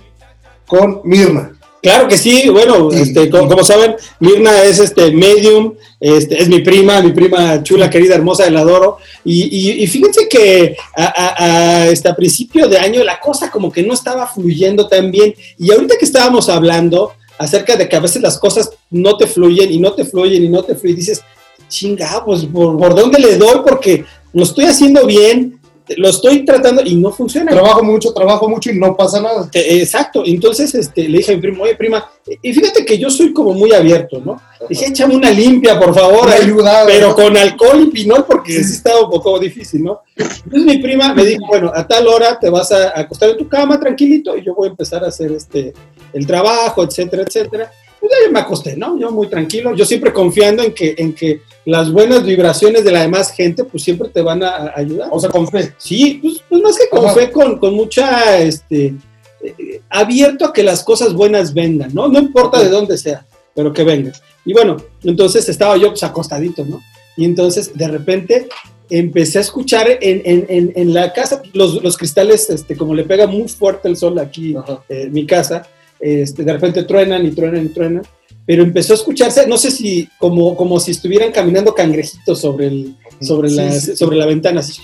con Mirna. Claro que sí, bueno, Sí. este, como, como saben, Mirna es este medium, este, es mi prima, mi prima chula, querida, hermosa, la adoro. Y, y- y fíjense que a, a- a, este, a principio de año la cosa como que no estaba fluyendo tan bien. Y ahorita que estábamos hablando acerca de que a veces las cosas no te fluyen y no te fluyen y no te fluyen, dices, chinga, pues ¿por, por dónde le doy? Porque lo estoy haciendo bien, lo estoy tratando y no funciona. Trabajo mucho, trabajo mucho y no pasa nada. Eh, Exacto, entonces este, le dije a mi primo, oye prima, y fíjate que yo soy como muy abierto, ¿no? Dije, échame una limpia, por favor, ayuda, pero con alcohol y pinol, porque sí estaba un poco difícil, ¿no? Entonces mi prima me dijo, bueno, a tal hora te vas a acostar en tu cama tranquilito y yo voy a empezar a hacer este, el trabajo, etcétera, etcétera. Pues ya yo me acosté, ¿no? Yo muy tranquilo, yo siempre confiando en que, en que las buenas vibraciones de la demás gente, pues siempre te van a, a ayudar. O sea, con fe. Sí, pues, pues más que con Ajá. fe, con, con mucha, este, eh, abierto a que las cosas buenas vengan, ¿no? No importa de dónde sea. pero que venga. Y bueno, entonces estaba yo pues acostadito, ¿no? Y entonces de repente empecé a escuchar en, en, en, en la casa los, los, cristales, este, como le pega muy fuerte el sol aquí eh, en mi casa, este, de repente truenan y truenan y truenan, pero empezó a escucharse, no sé si como, como si estuvieran caminando cangrejitos sobre, el, sobre, sí, la, sí. sobre la ventana. Así,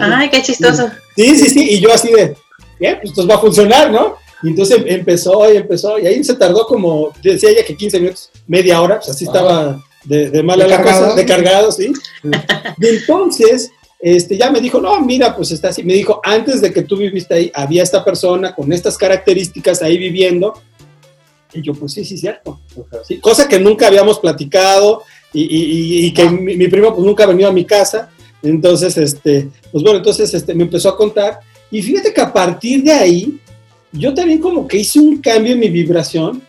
Ay, qué chistoso. Sí, sí, sí, y yo así de, bien, pues esto va a funcionar, ¿no? Y entonces empezó y empezó, y ahí se tardó como, decía ella que 15 minutos, media hora, pues así estaba de, de mala la cosa, de cargado, ¿sí? y entonces, este, ya me dijo, no, mira, pues está así. Me dijo, antes de que tú viviste ahí, había esta persona con estas características ahí viviendo. Y yo, pues sí, sí, cierto. Sí, cosa que nunca habíamos platicado y, y, y que mi, mi, primo pues nunca ha venido a mi casa. Entonces, este, pues bueno, entonces este, me empezó a contar. Y fíjate que a partir de ahí, yo también como que hice un cambio en mi vibración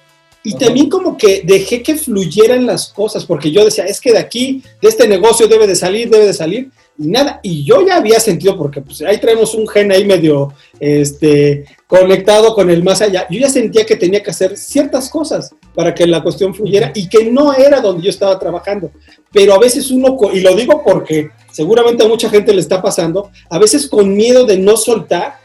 y -huh. también como que dejé que fluyeran las cosas, porque yo decía, es que de aquí, de este negocio debe de salir, debe de salir, nada, y yo ya había sentido, porque pues ahí traemos un gen ahí medio este, conectado con el más allá, yo ya sentía que tenía que hacer ciertas cosas para que la cuestión fluyera y que no era donde yo estaba trabajando, pero a veces uno, y lo digo porque seguramente a mucha gente le está pasando, a veces con miedo de no soltar,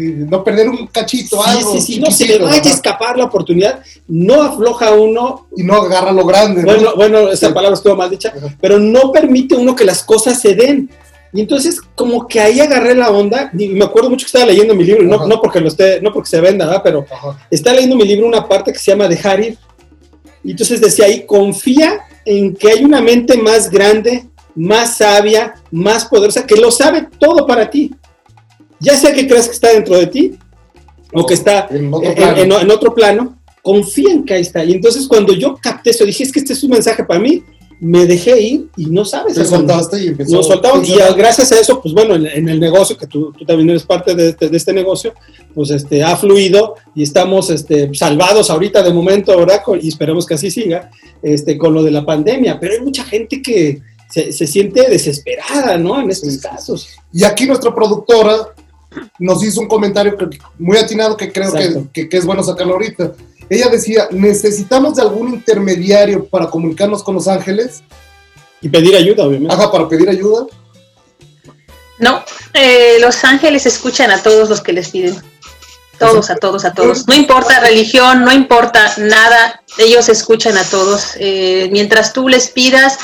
no perder un cachito, sí, algo. Sí, sí, no se le vaya a escapar la oportunidad, no afloja uno. Y no agarra lo grande. Bueno, ¿no? bueno esa sí. palabra estuvo mal dicha, Ajá. pero no permite uno que las cosas se den. Y entonces, como que ahí agarré la onda, y me acuerdo mucho que estaba leyendo mi libro, no, no, porque lo esté, no porque se venda, ¿verdad? pero Ajá. está leyendo mi libro una parte que se llama Dejar ir. Y entonces decía ahí, confía en que hay una mente más grande, más sabia, más poderosa, que lo sabe todo para ti ya sea que creas que está dentro de ti o que está en otro, en, en, en otro, plano, confía en que ahí está. Y entonces cuando yo capté eso, dije, es que este es un mensaje para mí, me dejé ir y no sabes. Te soltaste y empezó. Nos soltamos y gracias a eso, pues bueno, en, en el negocio, que tú, tú, también eres parte de este, de este, negocio, pues este, ha fluido y estamos este, salvados ahorita de momento, ¿verdad? Y esperemos que así siga, este, con lo de la pandemia. Pero hay mucha gente que se, se siente desesperada, ¿no? En estos casos. Y aquí nuestra productora nos hizo un comentario que, muy atinado que creo que, que, que, es bueno sacarlo ahorita. Ella decía, necesitamos de algún intermediario para comunicarnos con los ángeles. Y pedir ayuda, obviamente. Ajá, para pedir ayuda. No, eh, los ángeles escuchan a todos los que les piden. Todos, a todos, a todos. No importa religión, no importa nada, ellos escuchan a todos. Eh, mientras tú les pidas,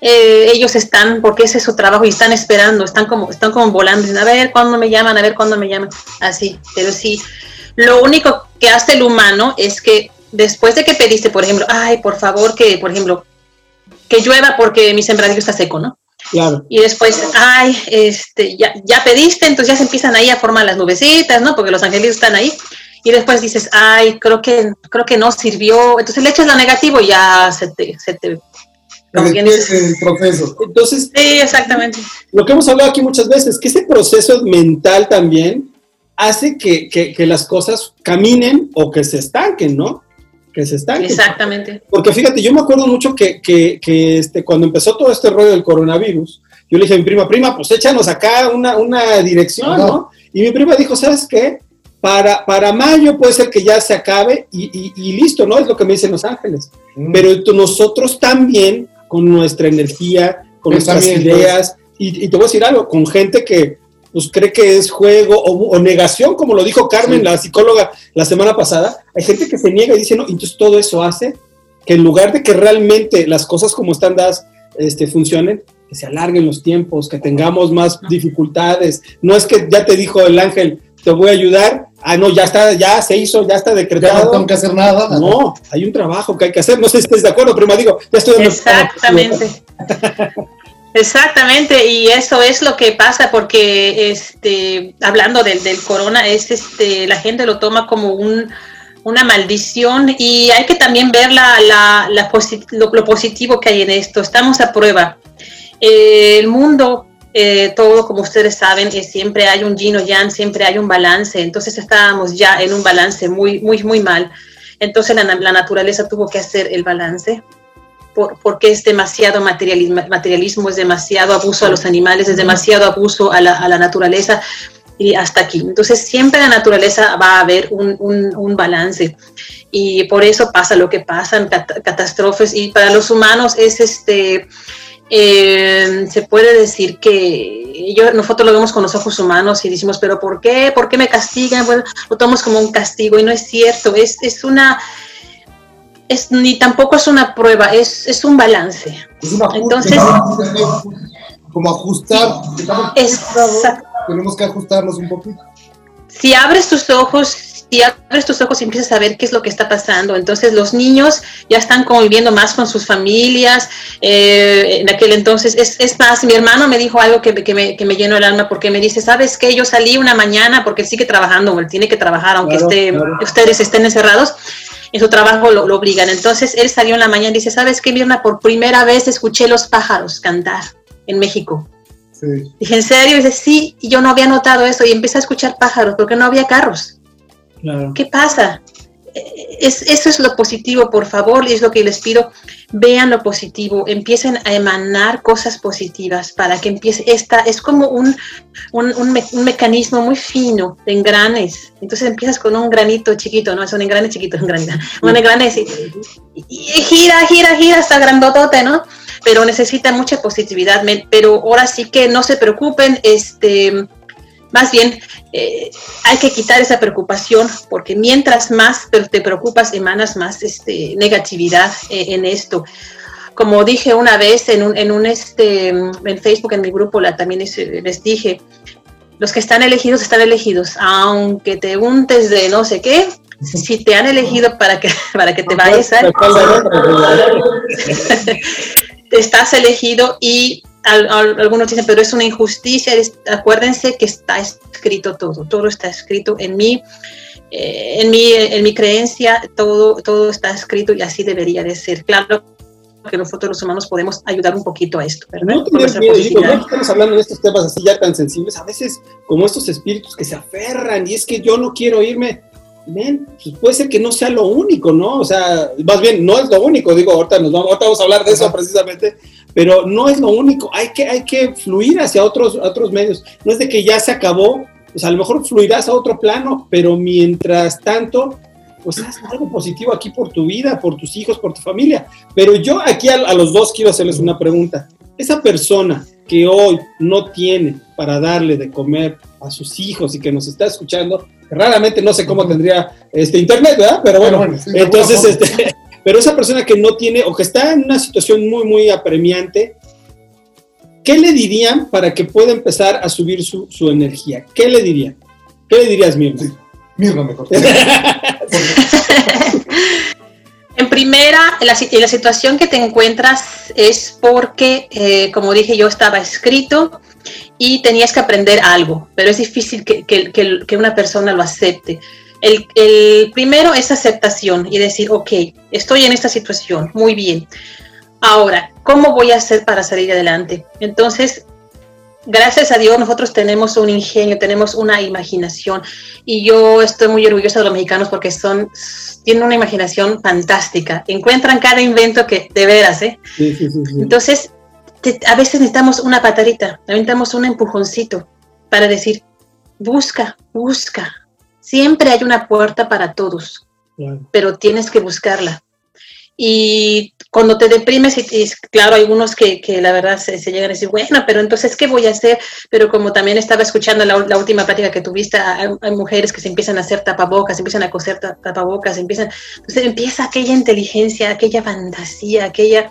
eh, ellos están, porque ese es su trabajo y están esperando, están como, están como volando, dicen, a ver cuándo me llaman, a ver cuándo me llaman, así, pero sí, lo único que hace el humano es que después de que pediste, por ejemplo, ay, por favor, que, por ejemplo, que llueva porque mi sembradío está seco, ¿no? Claro. Y después, ay, este, ya, ya pediste, entonces ya se empiezan ahí a formar las nubecitas, ¿no? Porque los angelitos están ahí. Y después dices, ay, creo que, creo que no sirvió. Entonces le echas lo negativo y ya se te, se te el, el, proceso. Entonces, sí, exactamente. Lo que hemos hablado aquí muchas veces, que ese proceso mental también hace que, que, que las cosas caminen o que se estanquen, ¿no? Que se estanquen. Exactamente. Porque fíjate, yo me acuerdo mucho que, que, que este, cuando empezó todo este rollo del coronavirus, yo le dije a mi prima, prima, pues échanos acá una, una dirección, ¿no? ¿no? Y mi prima dijo, ¿sabes qué? Para, para mayo puede ser que ya se acabe y, y, y listo, ¿no? Es lo que me dicen Los Ángeles. Mm. Pero nosotros también con nuestra energía, con nuestras ideas. Y, y, te voy a decir algo, con gente que pues, cree que es juego o, o negación, como lo dijo Carmen, sí. la psicóloga, la semana pasada. Hay gente que se niega y dice, no, entonces todo eso hace que en lugar de que realmente las cosas como están dadas este, funcionen, que se alarguen los tiempos, que tengamos más dificultades. No es que ya te dijo el ángel, te voy a ayudar. Ah, no, ya está, ya se hizo, ya está decretado. Ya no tengo que hacer nada. No, hay un trabajo que hay que hacer. No sé si estés de acuerdo, pero me digo, ya estoy. Exactamente. Exactamente, y eso es lo que pasa porque, este, hablando del, del corona, es este, la gente lo toma como un, una maldición y hay que también ver la, la, la posit lo, lo, positivo que hay en esto. Estamos a prueba. Eh, el mundo eh, todo, como ustedes saben, eh, siempre hay un yin o yang, siempre hay un balance. Entonces estábamos ya en un balance muy, muy, muy mal. Entonces la, la naturaleza tuvo que hacer el balance por, porque es demasiado materialismo, materialismo, es demasiado abuso a los animales, es demasiado abuso a la, a la naturaleza. y hasta aquí. Entonces siempre la naturaleza va a haber un, un, balance y por eso pasa lo que pasa en catástrofes y para los humanos es este, eh, se puede decir que yo, nosotros lo vemos con los ojos humanos y decimos, pero ¿por qué? ¿Por qué me castigan? Bueno, lo tomamos como un castigo y no es cierto, es, es una... Es, ni tampoco es una prueba, es, es un balance. Entonces, como ajustar. Tenemos que ajustarnos un poquito. Si abres tus ojos, si abres tus ojos y empiezas a ver qué es lo que está pasando, entonces los niños ya están conviviendo más con sus familias. Eh, en aquel entonces, es, es, más, mi hermano me dijo algo que, que, me, que, me, llenó el alma porque me dice, ¿sabes qué? Yo salí una mañana porque él sigue trabajando, él tiene que trabajar aunque esté, ustedes estén encerrados en su trabajo lo, obligan. Entonces él salió en la mañana y dice, ¿sabes qué, Mirna? Por primera vez escuché los pájaros cantar en México. Dije, ¿en serio? dice, sí, y yo no había notado eso y empecé a escuchar pájaros porque no había carros. ¿Qué pasa? Es, eso es lo positivo, por favor, y es lo que les pido. Vean lo positivo, empiecen a emanar cosas positivas para que empiece esta, es como un, un, un, mecanismo muy fino de engranes. Entonces empiezas con un granito chiquito, no es un engrane chiquito, un granito, un engrane y, y, gira, gira, gira hasta grandotote, ¿no? pero necesita mucha positividad. Pero ahora sí que no se preocupen, este, más bien eh, hay que quitar esa preocupación porque mientras más te preocupas, emanas más este, negatividad eh, en esto. Como dije una vez en un, en un este, en Facebook, en mi grupo, la, también les dije, los que están elegidos están elegidos, aunque te untes de no sé qué, si te han elegido para que, para que te vayas, a estás elegido y algunos dicen, pero es una injusticia. acuérdense que está escrito todo, todo está escrito en mí. Eh, en, mi, en mi creencia todo, todo está escrito y así debería de ser. Claro que nosotros los humanos podemos ayudar un poquito a esto, No tener miedo, estamos hablando de estos temas así ya tan sensibles, a veces como estos espíritus que se aferran y es que yo no quiero irme, ven, pues puede ser que no sea lo único, ¿no? O sea, más bien, no es lo único, digo, ahorita, nos vamos, ahorita vamos a hablar de eso precisamente, pero no es lo único, hay que, hay que fluir hacia otros, otros medios, no es de que ya se acabó, pues a lo mejor fluirás a otro plano, pero mientras tanto, pues haz algo positivo aquí por tu vida, por tus hijos, por tu familia. Pero yo aquí a, a los dos quiero hacerles una pregunta. Esa persona que hoy no tiene para darle de comer a sus hijos y que nos está escuchando, raramente no sé cómo tendría este internet, ¿verdad? Pero bueno, entonces, este, pero esa persona que no tiene o que está en una situación muy, muy apremiante, ¿qué le dirían para que pueda empezar a subir su, su energía? ¿Qué le dirían? ¿Qué le dirías, Mirna? Mirna mejor. En primera, la, la, situación que te encuentras es porque, eh, como dije yo, estaba escrito y tenías que aprender algo, pero es difícil que, que, que una persona lo acepte. El, el, primero es aceptación y decir, ok, estoy en esta situación, muy bien. Ahora, ¿cómo voy a hacer para salir adelante? Entonces, gracias a Dios nosotros tenemos un ingenio, tenemos una imaginación y yo estoy muy orgullosa de los mexicanos porque son, tienen una imaginación fantástica, encuentran cada invento que de veras, ¿eh? Sí, sí, sí, Entonces, a veces necesitamos una patadita, necesitamos un empujoncito para decir, busca, busca. Siempre hay una puerta para todos, pero tienes que buscarla. Y cuando te deprimes, y, claro, hay algunos que, que la verdad se, llegan a decir, bueno, pero entonces, ¿qué voy a hacer? Pero como también estaba escuchando la, la última práctica que tuviste, hay, mujeres que se empiezan a hacer tapabocas, empiezan a coser tapabocas, empiezan, entonces empieza aquella inteligencia, aquella fantasía, aquella,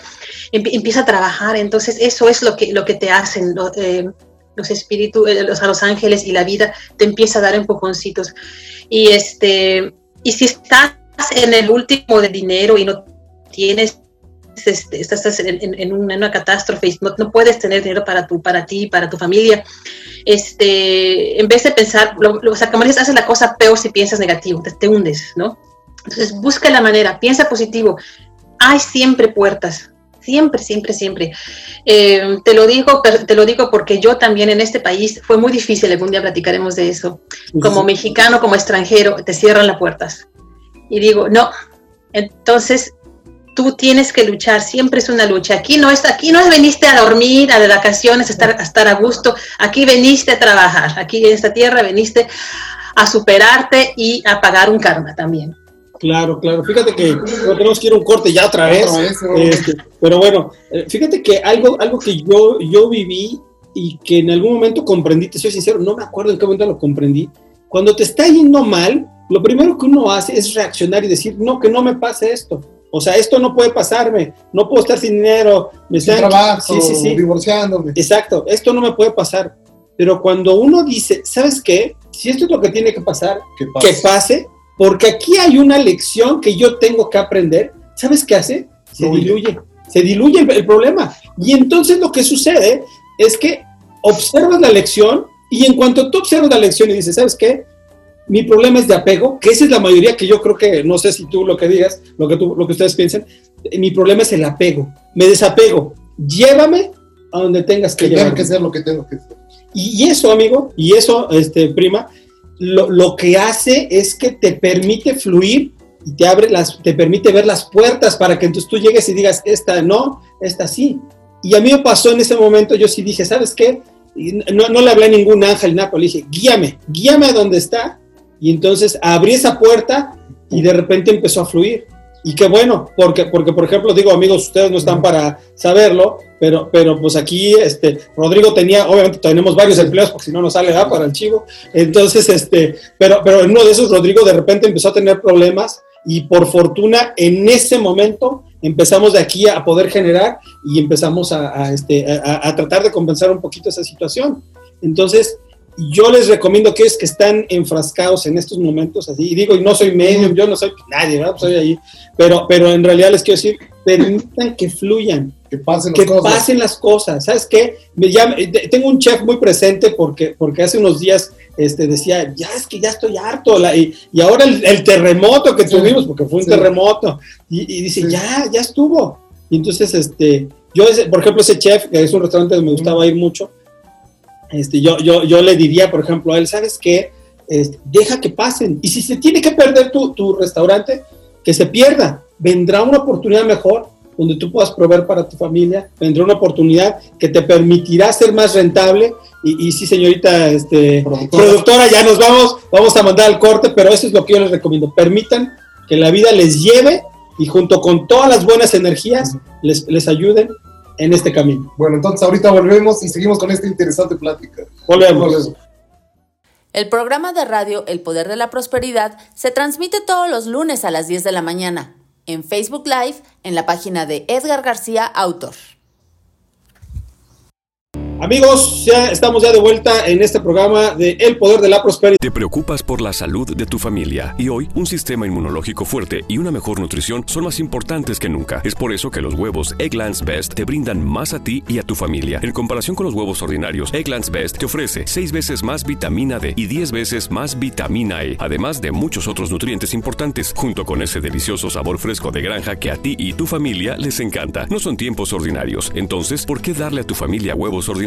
empieza a trabajar, entonces eso es lo que, lo que te hacen. Eh, los espíritus, eh, a los ángeles y la vida te empieza a dar empujoncitos. Y este, y si estás en el último de dinero y no tienes este, estás en, una, catástrofe y no, puedes tener dinero para, tu, para ti, para tu familia, este, en vez de pensar, lo, lo, o sea, como dices, haces la cosa peor si piensas negativo, te, hundes, ¿no? Entonces busca la manera, piensa positivo. Hay siempre puertas, siempre, siempre, siempre. Eh, te lo digo, te lo digo porque yo también en este país fue muy difícil. Algún día platicaremos de eso. Como mexicano, como extranjero, te cierran las puertas. Y digo, no. Entonces tú tienes que luchar, siempre es una lucha. Aquí no es, aquí no es veniste a dormir, a de vacaciones, a estar, a estar a gusto, aquí veniste a trabajar, aquí en esta tierra veniste a superarte y a pagar un karma también. Claro, claro. Fíjate que tenemos que ir a un corte ya otra vez. Este, pero bueno, eh, fíjate que algo, algo que yo, yo viví y que en algún momento comprendí, te soy sincero, no me acuerdo en qué momento lo comprendí. Cuando te está yendo mal, lo primero que uno hace es reaccionar y decir, no, que no me pase esto. O sea, esto no puede pasarme, no puedo estar sin dinero, me sin trabajo, divorciándome. Exacto, esto no me puede pasar. Pero cuando uno dice, ¿sabes qué? Si esto es lo que tiene que pasar, que pase porque aquí hay una lección que yo tengo que aprender. ¿Sabes qué hace? Se diluye, se diluye el, problema. Y entonces lo que sucede es que observas la lección y en cuanto tú observas la lección y dices, ¿sabes qué? Mi problema es de apego, que esa es la mayoría que yo creo que, no sé si tú lo que digas, lo que, tú, lo que ustedes piensen, mi problema es el apego. Me desapego. Llévame a donde tengas que, que que ser lo que tengo que ser. Y, y eso, amigo, y eso, este, prima, lo, que hace es que te permite fluir y te abre las, te permite ver las puertas para que entonces tú llegues y digas, esta no, esta sí. Y a mí me pasó en ese momento, yo sí dije, ¿sabes qué? No, no le hablé a ningún ángel, nada, le dije, guíame, guíame a donde está. Y entonces abrí esa puerta y de repente empezó a fluir. Y qué bueno, porque, porque por ejemplo, digo amigos, ustedes no están para saberlo, pero, pero pues aquí este, Rodrigo tenía, obviamente tenemos varios empleos, porque si no nos sale da para el chivo. Entonces, este, pero, pero en uno de esos Rodrigo de repente empezó a tener problemas y por fortuna en ese momento empezamos de aquí a poder generar y empezamos a, este, a tratar de compensar un poquito esa situación. Entonces, yo les recomiendo que es que están enfrascados en estos momentos así, y digo, y no soy medium, yo no soy nadie, ¿verdad? Pues soy ahí, pero, pero en realidad les quiero decir, permitan que fluyan, que pasen las, que cosas. Pasen las cosas. ¿Sabes qué? Me tengo un chef muy presente porque, porque hace unos días este, decía, ya es que ya estoy harto, y, y, ahora el, terremoto que tuvimos, porque fue un terremoto, y, dice, ya, ya estuvo. Y entonces, este, yo, por ejemplo, ese chef, que es un restaurante donde me gustaba ir mucho, este, yo, yo, yo le diría, por ejemplo, a él, ¿sabes qué? Este, deja que pasen. Y si se tiene que perder tu, tu, restaurante, que se pierda. Vendrá una oportunidad mejor donde tú puedas proveer para tu familia, vendrá una oportunidad que te permitirá ser más rentable. Y, y sí, señorita este, productora. ya nos vamos, vamos a mandar al corte, pero eso es lo que yo les recomiendo. Permitan que la vida les lleve y junto con todas las buenas energías les, les ayuden en este camino. Bueno, entonces ahorita volvemos y seguimos con esta interesante plática. Volvemos. El programa de radio El Poder de la Prosperidad se transmite todos los lunes a las 10 de la mañana en Facebook Live en la página de Edgar García Autor. Amigos, ya estamos ya de vuelta en este programa de El Poder de la Prosperidad. Te preocupas por la salud de tu familia y hoy un sistema inmunológico fuerte y una mejor nutrición son más importantes que nunca. Es por eso que los huevos Egglands Best te brindan más a ti y a tu familia. En comparación con los huevos ordinarios, Egglands Best te ofrece 6 veces más vitamina D y 10 veces más vitamina E, además de muchos otros nutrientes importantes, junto con ese delicioso sabor fresco de granja que a ti y tu familia les encanta. No son tiempos ordinarios, entonces, ¿por qué darle a tu familia huevos ordinarios?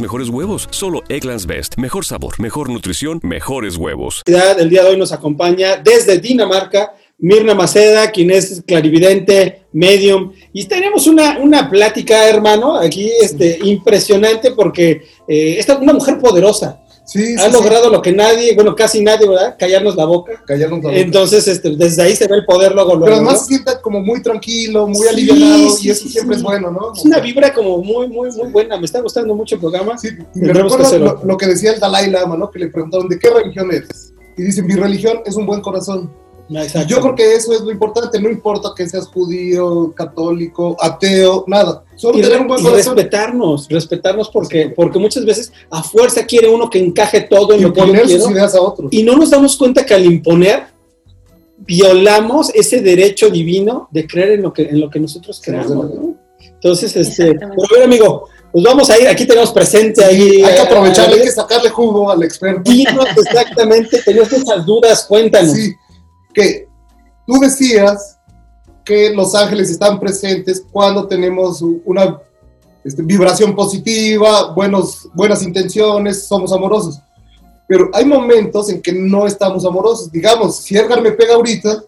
mejores huevos. Solo Egglands Best. Mejor sabor, mejor nutrición, mejores huevos. El día de hoy nos acompaña desde Dinamarca Mirna Maceda, quien es clarividente, medium. Y tenemos una, una plática, hermano, aquí este, impresionante porque eh, esta una mujer poderosa. Sí, ha logrado lo que nadie, bueno, casi nadie, ¿verdad? Callarnos la boca. Callarnos la boca. Entonces, este, desde ahí se ve el poder luego, luego Pero además se siente como muy tranquilo, muy aliviado, y eso siempre es bueno, ¿no? Es una vibra como muy, muy, muy buena. Me está gustando mucho el programa. Sí, me recuerda lo, lo, que decía el Dalai Lama, ¿no? Que le preguntaron, ¿de qué religión eres? Y dice, mi religión es un buen corazón. Yo creo que eso es lo importante, no importa que seas judío, católico, ateo, nada. Solo y, tener un buen y respetarnos, respetarnos porque, porque muchas veces a fuerza quiere uno que encaje todo en lo que yo quiero. Sus ideas a otros. Y no nos damos cuenta que al imponer violamos ese derecho divino de creer en lo que, en lo que nosotros creemos. ¿no? Entonces, este, pero a ver, amigo, pues vamos a ir, aquí tenemos presente ahí. hay que aprovechar, hay que sacarle jugo al experto. Dinos exactamente, tenías muchas dudas, cuéntanos. Sí, que tú decías que los ángeles están presentes cuando tenemos una este, vibración positiva, buenos, buenas intenciones, somos amorosos. Pero hay momentos en que no estamos amorosos. Digamos, si Edgar me pega ahorita,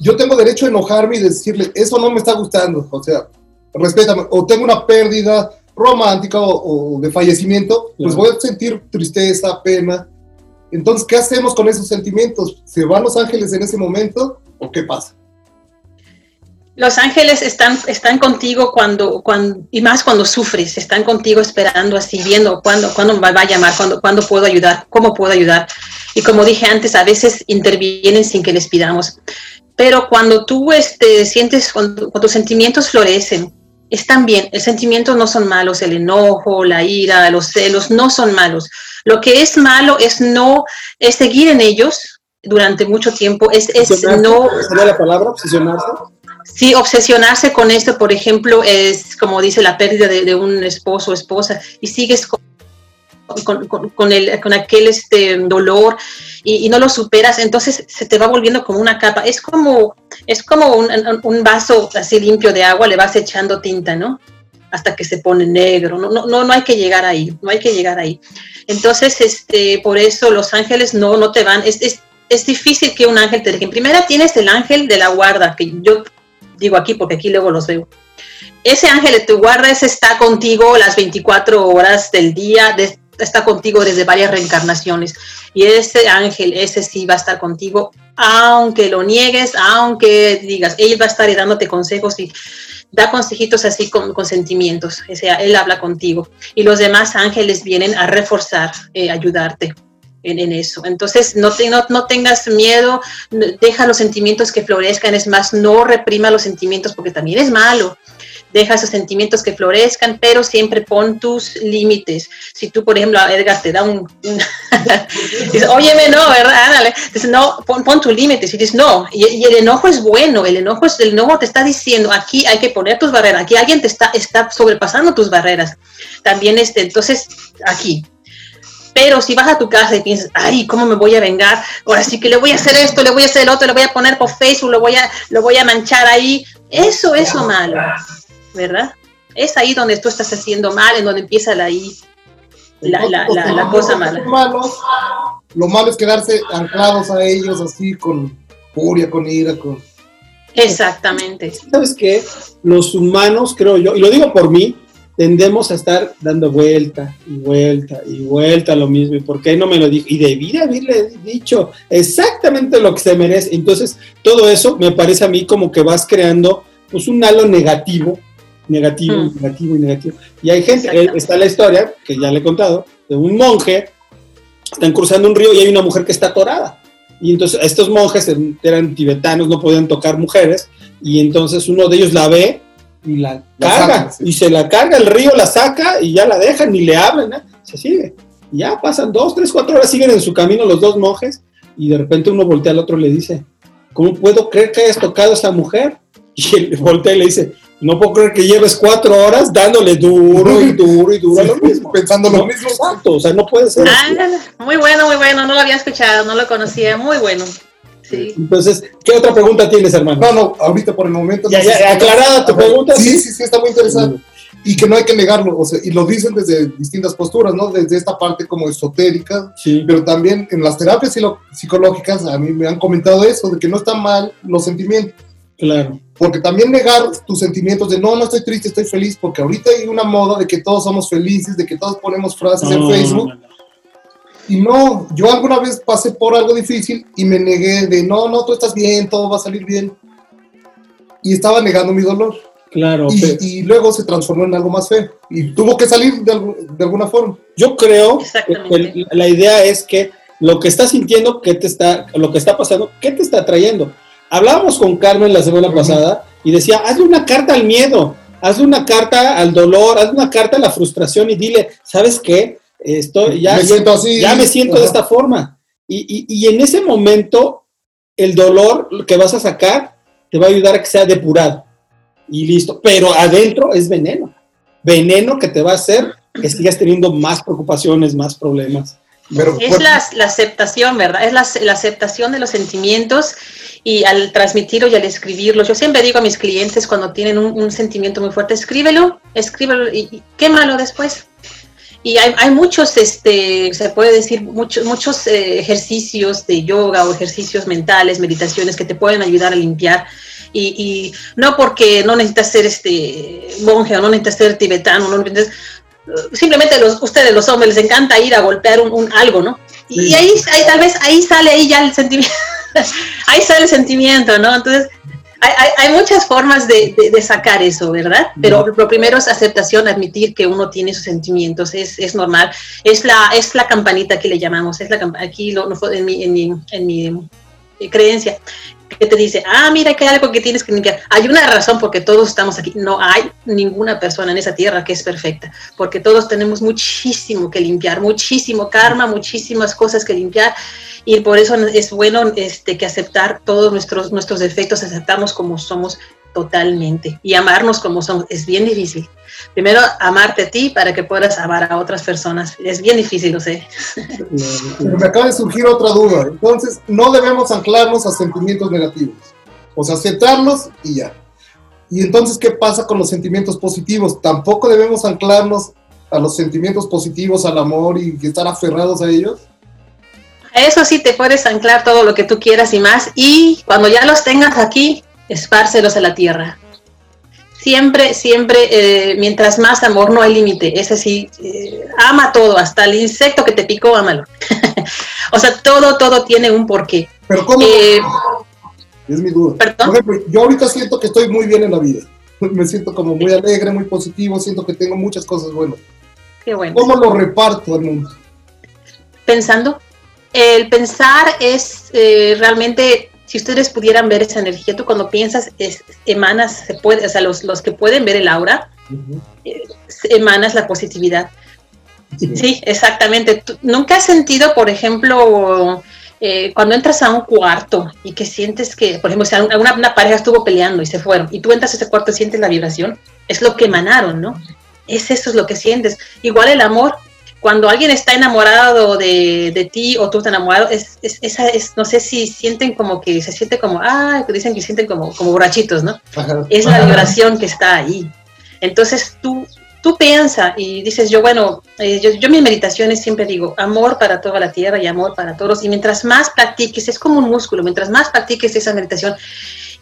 yo tengo derecho a enojarme y decirle, eso no me está gustando. O sea, respétame. O tengo una pérdida romántica o, o de fallecimiento, pues Claro. voy a sentir tristeza, pena. Entonces, ¿qué hacemos con esos sentimientos? ¿Se van los ángeles en ese momento o qué pasa? Los ángeles están, están contigo cuando, cuando, y más cuando sufres, están contigo esperando así, viendo cuándo, cuándo me va a llamar, cuándo, cuándo puedo ayudar, cómo puedo ayudar. Y como dije antes, a veces intervienen sin que les pidamos. Pero cuando tú este, sientes, cuando, cuando tus sentimientos florecen, están bien. El sentimiento no son malos, el enojo, la ira, los celos no son malos. Lo que es malo es no, es seguir en ellos durante mucho tiempo, es, es no ¿sería la palabra? Obsesionarse. Sí, obsesionarse con esto, por ejemplo, es como dice la pérdida de, de un esposo o esposa y sigues con, con, el, con aquel este, dolor y, no lo superas, entonces se te va volviendo como una capa. Es como, es como un, un- vaso así limpio de agua, le vas echando tinta, ¿no? Hasta que se pone negro. No, no, no, no hay que llegar ahí, no hay que llegar ahí. Entonces, este, por eso los ángeles no, no te van. Es, es, es difícil que un ángel te deje. En primera tienes el ángel de la guarda, que yo digo aquí porque aquí luego los veo. Ese ángel de tu guarda, está contigo las 24 horas del día, está contigo desde varias reencarnaciones. Y ese ángel, ese sí va a estar contigo, aunque lo niegues, aunque digas, él va a estar dándote consejos y da consejitos así con, con sentimientos. O sea, él habla contigo. Y los demás ángeles vienen a reforzar, eh, ayudarte. En, en eso. Entonces, no, te- no, no tengas miedo, deja los sentimientos que florezcan, es más, no reprima los sentimientos porque también es malo. Deja esos sentimientos que florezcan, pero siempre pon tus límites. Si tú, por ejemplo, a Edgar te da un... un- dices, óyeme, no, ¿verdad? Ándale. Dices, no, pon, pon tus límites. Y dices, no. Y, y el enojo es bueno. El enojo, es, el enojo te está diciendo, aquí hay que poner tus barreras. Aquí alguien te está, está sobrepasando tus barreras. También, este, entonces, aquí, pero si vas a tu casa y piensas, ay, ¿cómo me voy a vengar? Ahora sí que le voy a hacer esto, le voy a hacer el otro, le voy a poner por Facebook, lo voy a, lo voy a manchar ahí. Eso es lo malo, ¿verdad? Es ahí donde tú estás haciendo mal, en donde empieza la, ahí, la, la, la, la cosa mala. Malos, lo malo es quedarse anclados a ellos así con furia, con ira, con... Exactamente. ¿Sabes qué? Los humanos, creo yo, y lo digo por mí, tendemos a estar dando vuelta y vuelta y vuelta a lo mismo. ¿Y por qué no me lo dijo? Y debí de haberle dicho exactamente lo que se merece. Entonces, todo eso me parece a mí como que vas creando pues un halo negativo, negativo, Mm. negativo y negativo. Y hay gente, eh, está la historia, que ya le he contado, de un monje, están cruzando un río y hay una mujer que está atorada. Y entonces estos monjes eran- eran tibetanos, no podían tocar mujeres, y entonces uno de ellos la ve y la, La carga, saca, sí. y se la carga, el río la saca y ya la dejan, ni le hablan, ¿eh? se sigue. Y ya pasan dos, tres, cuatro horas, siguen en su camino los dos monjes, y de repente uno voltea al otro y le dice, ¿cómo puedo creer que hayas tocado a esta mujer? Y él voltea y le dice, no puedo creer que lleves cuatro horas dándole duro y duro y duro a lo mismo. Pensando lo No, mismo. Exacto, o sea, no puede ser así. Ah, muy bueno, muy bueno, no lo había escuchado, no lo conocía, muy bueno. Sí. Entonces, ¿qué otra pregunta tienes, hermano? No, no, ahorita por el momento... Ya, no sé ya, si- aclarada tu pregunta, Sí, sí. sí, sí, está muy interesante. Y que no hay que negarlo, o sea, y lo dicen desde distintas posturas, ¿no? Desde esta parte como esotérica, Sí, pero también en las terapias psicológicas a mí me han comentado eso, de que no están mal los sentimientos, claro. porque también negar tus sentimientos de no, no estoy triste, estoy feliz, porque ahorita hay una moda de que todos somos felices, de que todos ponemos frases en No, Facebook, no, no, no. y no, yo alguna vez pasé por algo difícil y me negué de no, no, tú estás bien, todo va a salir bien, y estaba negando mi dolor. Claro, y, pero y luego se transformó en algo más feo y tuvo que salir de, de alguna forma. yo creo que la idea es que lo que estás sintiendo, ¿qué te está, lo que está pasando, ¿qué te está trayendo? Hablábamos con Carmen la semana pasada y decía, hazle una carta al miedo, hazle una carta al dolor, hazle una carta a la frustración y dile, ¿sabes qué? Estoy, ya, me siento así. ya me siento de esta forma. Y, y- y en ese momento el dolor que vas a sacar te va a ayudar a que sea depurado y listo. Pero adentro es veneno. Veneno que te va a hacer que sigas teniendo más preocupaciones, más problemas. Pero, es la, aceptación, ¿verdad? Es la, la, aceptación de los sentimientos y al transmitirlo y al escribirlo. Yo siempre digo a mis clientes cuando tienen un, sentimiento muy fuerte, escríbelo, escríbelo y, quémalo después. Y hay, hay, muchos, este, se puede decir, muchos, muchos eh, ejercicios de yoga o ejercicios mentales, meditaciones que te pueden ayudar a limpiar. Y, y no porque no necesitas ser este monje o no necesitas ser tibetano, no necesitas, simplemente los, ustedes los hombres les encanta ir a golpear un, algo, ¿no? Y ahí, ahí, tal vez ahí sale ahí ya el sentimiento, ahí sale el sentimiento, ¿no? Entonces, hay, hay, muchas formas de, de, sacar eso, ¿verdad? Pero lo primero es aceptación, admitir que uno tiene sus sentimientos, es, es normal. Es la, es la campanita que le llamamos, es la aquí lo, en, mi, en, mi, en mi creencia que te dice, ah, mira que hay algo que tienes que limpiar. Hay una razón porque todos estamos aquí. No hay ninguna persona en esa tierra que es perfecta, porque todos tenemos muchísimo que limpiar, muchísimo karma, muchísimas cosas que limpiar. Y por eso es bueno este, que aceptar todos nuestros, nuestros defectos, aceptarnos como somos totalmente y amarnos como somos. Es bien difícil. Primero, amarte a ti para que puedas amar a otras personas. Es bien difícil, lo sé. me acaba de surgir otra duda. Entonces, no debemos anclarnos a sentimientos negativos. O sea, aceptarlos y ya. Y entonces, ¿qué pasa con los sentimientos positivos? Tampoco debemos anclarnos a los sentimientos positivos, al amor y estar aferrados a ellos. Eso sí, te puedes anclar todo lo que tú quieras y más. Y cuando ya los tengas aquí, espárcelos a la tierra. Siempre, siempre, eh, mientras más amor, no hay límite. Es así, eh, ama todo, hasta el insecto que te picó, ámalo. o sea, todo, todo tiene un porqué. Pero ¿cómo? Eh, es mi duda. Por ejemplo, yo ahorita siento que estoy muy bien en la vida. Me siento como muy alegre, muy positivo, siento que tengo muchas cosas buenas. Qué bueno. ¿Cómo lo reparto al mundo? Pensando. El pensar es realmente si ustedes pudieran ver esa energía, tú cuando piensas, emanas, se puede, o sea, los, los que pueden ver el aura, eh, emanas la positividad. Sí, exactamente. ¿Nunca has sentido, por ejemplo, eh, cuando entras a un cuarto y que sientes que, por ejemplo, si alguna una pareja estuvo peleando y se fueron, y tú entras a ese cuarto y sientes la vibración, es lo que emanaron, ¿no? Es eso es lo que sientes. Igual el amor, cuando alguien está enamorado de, de ti o tú estás enamorado, es, es, es, no sé si sienten como que se siente como, ah, dicen que sienten como, como borrachitos, ¿no? Es la vibración que está ahí. Entonces tú, tú piensas y dices, yo, bueno, eh, yo, yo mis meditaciones siempre digo, amor para toda la tierra y amor para todos. Y mientras más practiques, es como un músculo, mientras más practiques esa meditación,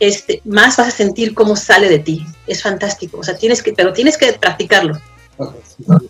este, más vas a sentir cómo sale de ti. Es fantástico. O sea, tienes que, pero tienes que practicarlo.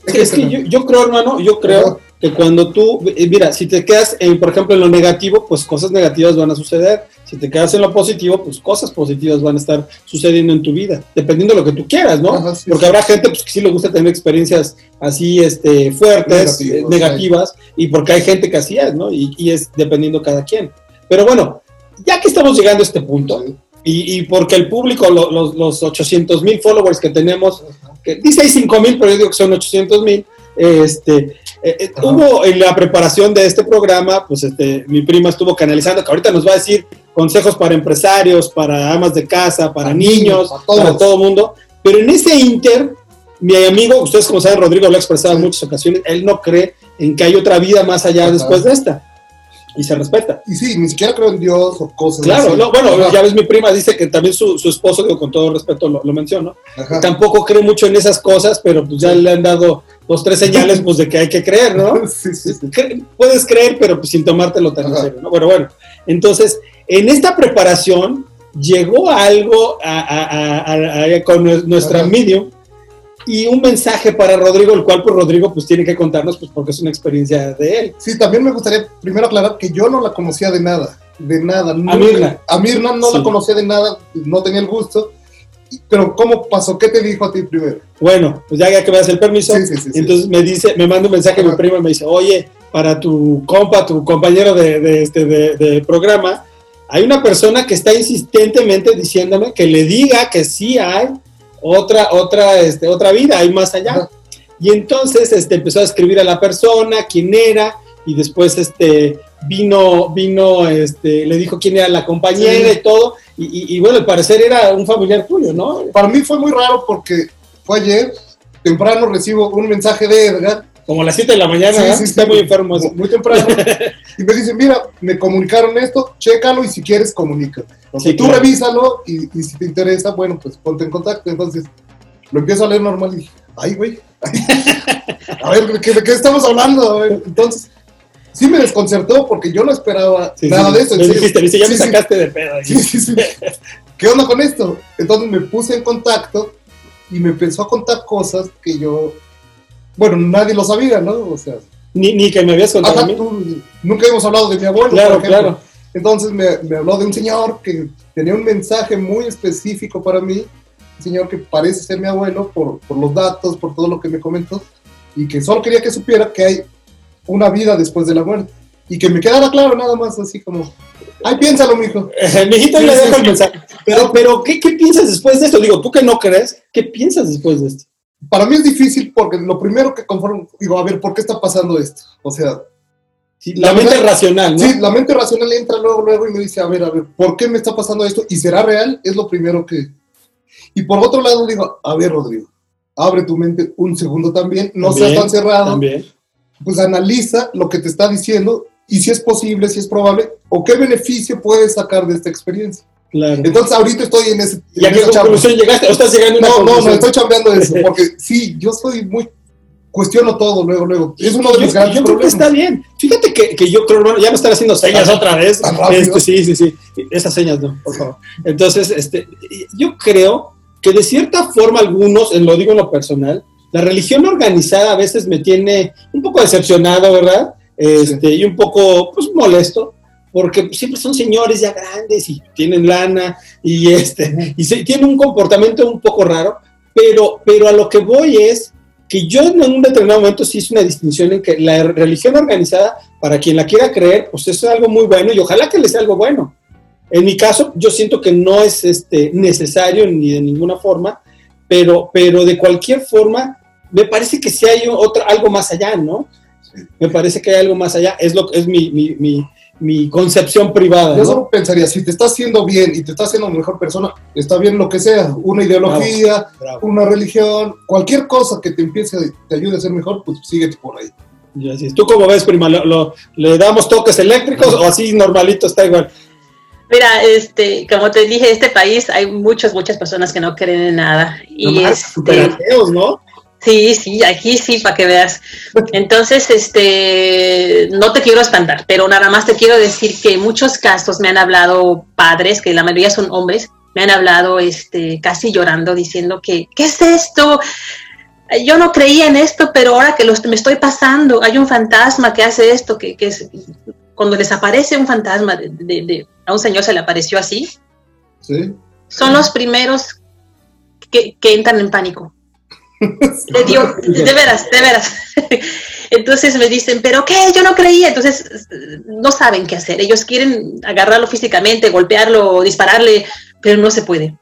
Es que yo, creo, hermano, yo creo que cuando tú, eh, mira, si te quedas, en, por ejemplo, en lo negativo, pues cosas negativas van a suceder. Si te quedas en lo positivo, pues cosas positivas van a estar sucediendo en tu vida, dependiendo de lo que tú quieras, ¿no? Porque habrá gente pues, que sí le gusta tener experiencias así este, fuertes, negativas, y porque hay gente que así es, ¿no? Y, es dependiendo cada quien. Pero bueno, ya que estamos llegando a este punto, y, porque el público, los, los 800 mil followers que tenemos, que dice hay 5 mil, pero yo digo que son 800 mil. Este, eh, eh, hubo en la preparación de este programa, pues este, mi prima estuvo canalizando, que ahorita nos va a decir consejos para empresarios, para amas de casa, para niños, para todo el mundo. Pero en ese inter, mi amigo, ustedes como saben, Rodrigo lo ha expresado en muchas ocasiones, él no cree en que hay otra vida más allá después de esta y se respeta. Y sí, ni siquiera creo en Dios o cosas Claro, No, bueno, ya ves, mi prima dice que también su, su esposo, digo, con todo respeto lo, lo menciono, tampoco cree mucho en esas cosas, pero pues ya le han dado dos, tres señales pues de que hay que creer, ¿no? Sí, sí, Puedes creer, pero pues sin tomártelo tan en serio, ¿no? Bueno, bueno, entonces, en esta preparación llegó algo a, con nuestra medium, y un mensaje para Rodrigo, el cual pues Rodrigo pues tiene que contarnos pues porque es una experiencia de él. Sí, también me gustaría primero aclarar que yo no la conocía de nada, de nada. a Mirna. A Mirna no la conocía de nada, no tenía el gusto. Pero ¿cómo pasó? ¿Qué te dijo a ti primero? Bueno, pues ya, que me das el permiso, entonces me dice, me manda un mensaje a mi prima y me dice, oye, para tu compa, tu compañero de, de este de, de programa, hay una persona que está insistentemente diciéndome que le diga que sí hay otra, otra, este, otra vida, hay más allá. Y entonces este, empezó a escribir a la persona, quién era, y después este, vino, vino, este, le dijo quién era la compañera y todo, y, y- y bueno, al parecer era un familiar tuyo, ¿no? Para mí fue muy raro porque fue ayer, temprano recibo un mensaje de Edgar. Como a las 7 de la mañana, Sí, sí, está sí, muy enfermo eso. Muy temprano. y me dicen, mira, me comunicaron esto, chécalo y si quieres comunica. O sea, Sí, tú claro. revísalo y, y si te interesa, bueno, pues ponte en contacto. Entonces, lo empiezo a leer normal y dije, ay, güey. a ver, ¿de qué, de qué estamos hablando? A ver, entonces, sí me desconcertó porque yo no esperaba Sí, nada sí, de esto. en me dijiste, dice, ya Sí, me sí. sacaste de pedo. Sí, sí, sí. ¿Qué onda con esto? Entonces me puse en contacto y me empezó a contar cosas que yo, bueno, nadie lo sabía, ¿no? O sea, Ni, ni que me habías contado a mí. tú- nunca hemos hablado de mi abuelo. Claro, por ejemplo. claro. Entonces me, me habló de un señor que tenía un mensaje muy específico para mí, un señor que parece ser mi abuelo por, por los datos, por todo lo que me comentó, y que solo quería que supiera que hay una vida después de la muerte. Y que me quedara claro nada más, así como, ay, piénsalo, mijo. Eh, Mijito, sí, dejo el mensaje. Pero, pero ¿qué, ¿qué piensas después de esto? Digo, tú que no crees, ¿qué piensas después de esto? Para mí es difícil porque lo primero que conformo, digo, a ver, ¿por qué está pasando esto? O sea, Sí, la, La mente verdad- racional, ¿no? sí, la mente racional entra luego, luego y me dice, a ver, a ver, ¿por qué me está pasando esto? ¿Y será real? Es lo primero que... Y por otro lado digo, a ver, Rodrigo, abre tu mente un segundo también, no También, seas tan cerrado, También. pues analiza lo que te está diciendo y si es posible, si es probable, o qué beneficio puedes sacar de esta experiencia. Claro. Entonces ahorita estoy en ese... ¿Y a qué conclusión llegaste? ¿O estás llegando a una No, no, conclusión? no, estoy chambeando eso, porque sí, yo soy muy... Cuestiono todo luego, luego. Es uno de yo, mis grandes yo creo que está bien. Fíjate que, que yo creo, hermano, ya me están haciendo señas otra vez. Este, sí, sí, sí. Esas señas no, por favor. Entonces, este, yo creo que de cierta forma algunos, en lo digo en lo personal, la religión organizada a veces me tiene un poco decepcionado, ¿verdad? Este, Y un poco pues, molesto, porque siempre son señores ya grandes y tienen lana y, este, y se, tienen un comportamiento un poco raro, pero, pero a lo que voy es que yo en un determinado momento sí hice una distinción en que la religión organizada, para quien la quiera creer, pues eso es algo muy bueno y ojalá que le sea algo bueno. En mi caso, yo siento que no es este, necesario ni de ninguna forma, pero, pero de cualquier forma, me parece que sí hay otra, algo más allá, ¿no? Me parece que hay algo más allá, es, lo, es mi, mi, mi, mi concepción privada. Yo ¿no? solo pensaría, si te está haciendo bien y te está haciendo mejor persona, está bien lo que sea, una ideología, Bravo. una religión, cualquier cosa que te empiece, a- te ayude a ser mejor, pues síguete por ahí. Y así es. ¿Tú cómo ves, prima? ¿Lo, lo- le damos toques eléctricos o así normalito está igual? Mira, este, como te dije, este país hay muchas, muchas personas que no creen en nada. Y Nomás, este, super ateos, ¿no? Sí, sí, aquí sí, para que veas. Entonces, este, no te quiero espantar, pero nada más te quiero decir que en muchos casos me han hablado padres, que la mayoría son hombres, me han hablado, este, casi llorando, diciendo que, ¿qué es esto? Yo no creía en esto, pero ahora que lo, me estoy pasando, hay un fantasma que hace esto, que, que es, cuando les aparece un fantasma, de, de- de- a un señor se le apareció así, ¿sí? son los primeros que, que entran en pánico. Dios, de veras, de veras. Entonces me dicen, ¿pero qué? Yo no creía. Entonces no saben qué hacer. Ellos quieren agarrarlo físicamente, golpearlo, dispararle, pero no se puede.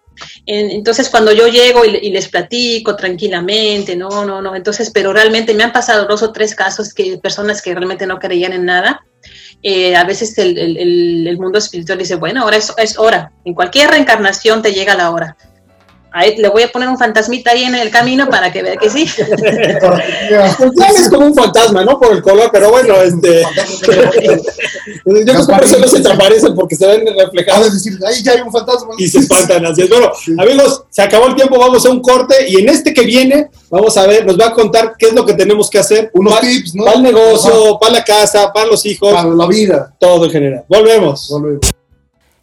En- Entonces cuando yo llego y, les platico tranquilamente, no, no, no. Entonces, pero realmente me han pasado dos o tres casos que personas que realmente no creían en nada. eh, a veces el, mundo espiritual dice, bueno, ahora es hora. En cualquier reencarnación te llega la hora. Ahí le voy a poner un fantasmita ahí en el camino para que vea que sí. Pues ya es como un fantasma, ¿no? Por el color, pero bueno, este. Yo creo que por eso no se desaparecen porque se ven reflejados de decir, ahí ya hay un fantasma. y se espantan. Así es. Bueno, amigos, se acabó el tiempo, vamos a un corte y en este que viene, vamos a ver, nos va a contar qué es lo que tenemos que hacer. Unos para, tips, ¿no? Para el negocio, para la casa, para los hijos, Para la vida. todo en general. Volvemos. Volvemos.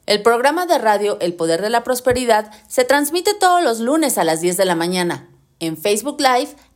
El programa de radio El Poder de la Prosperidad se transmite todos los lunes a las 10 de la mañana en Facebook Live,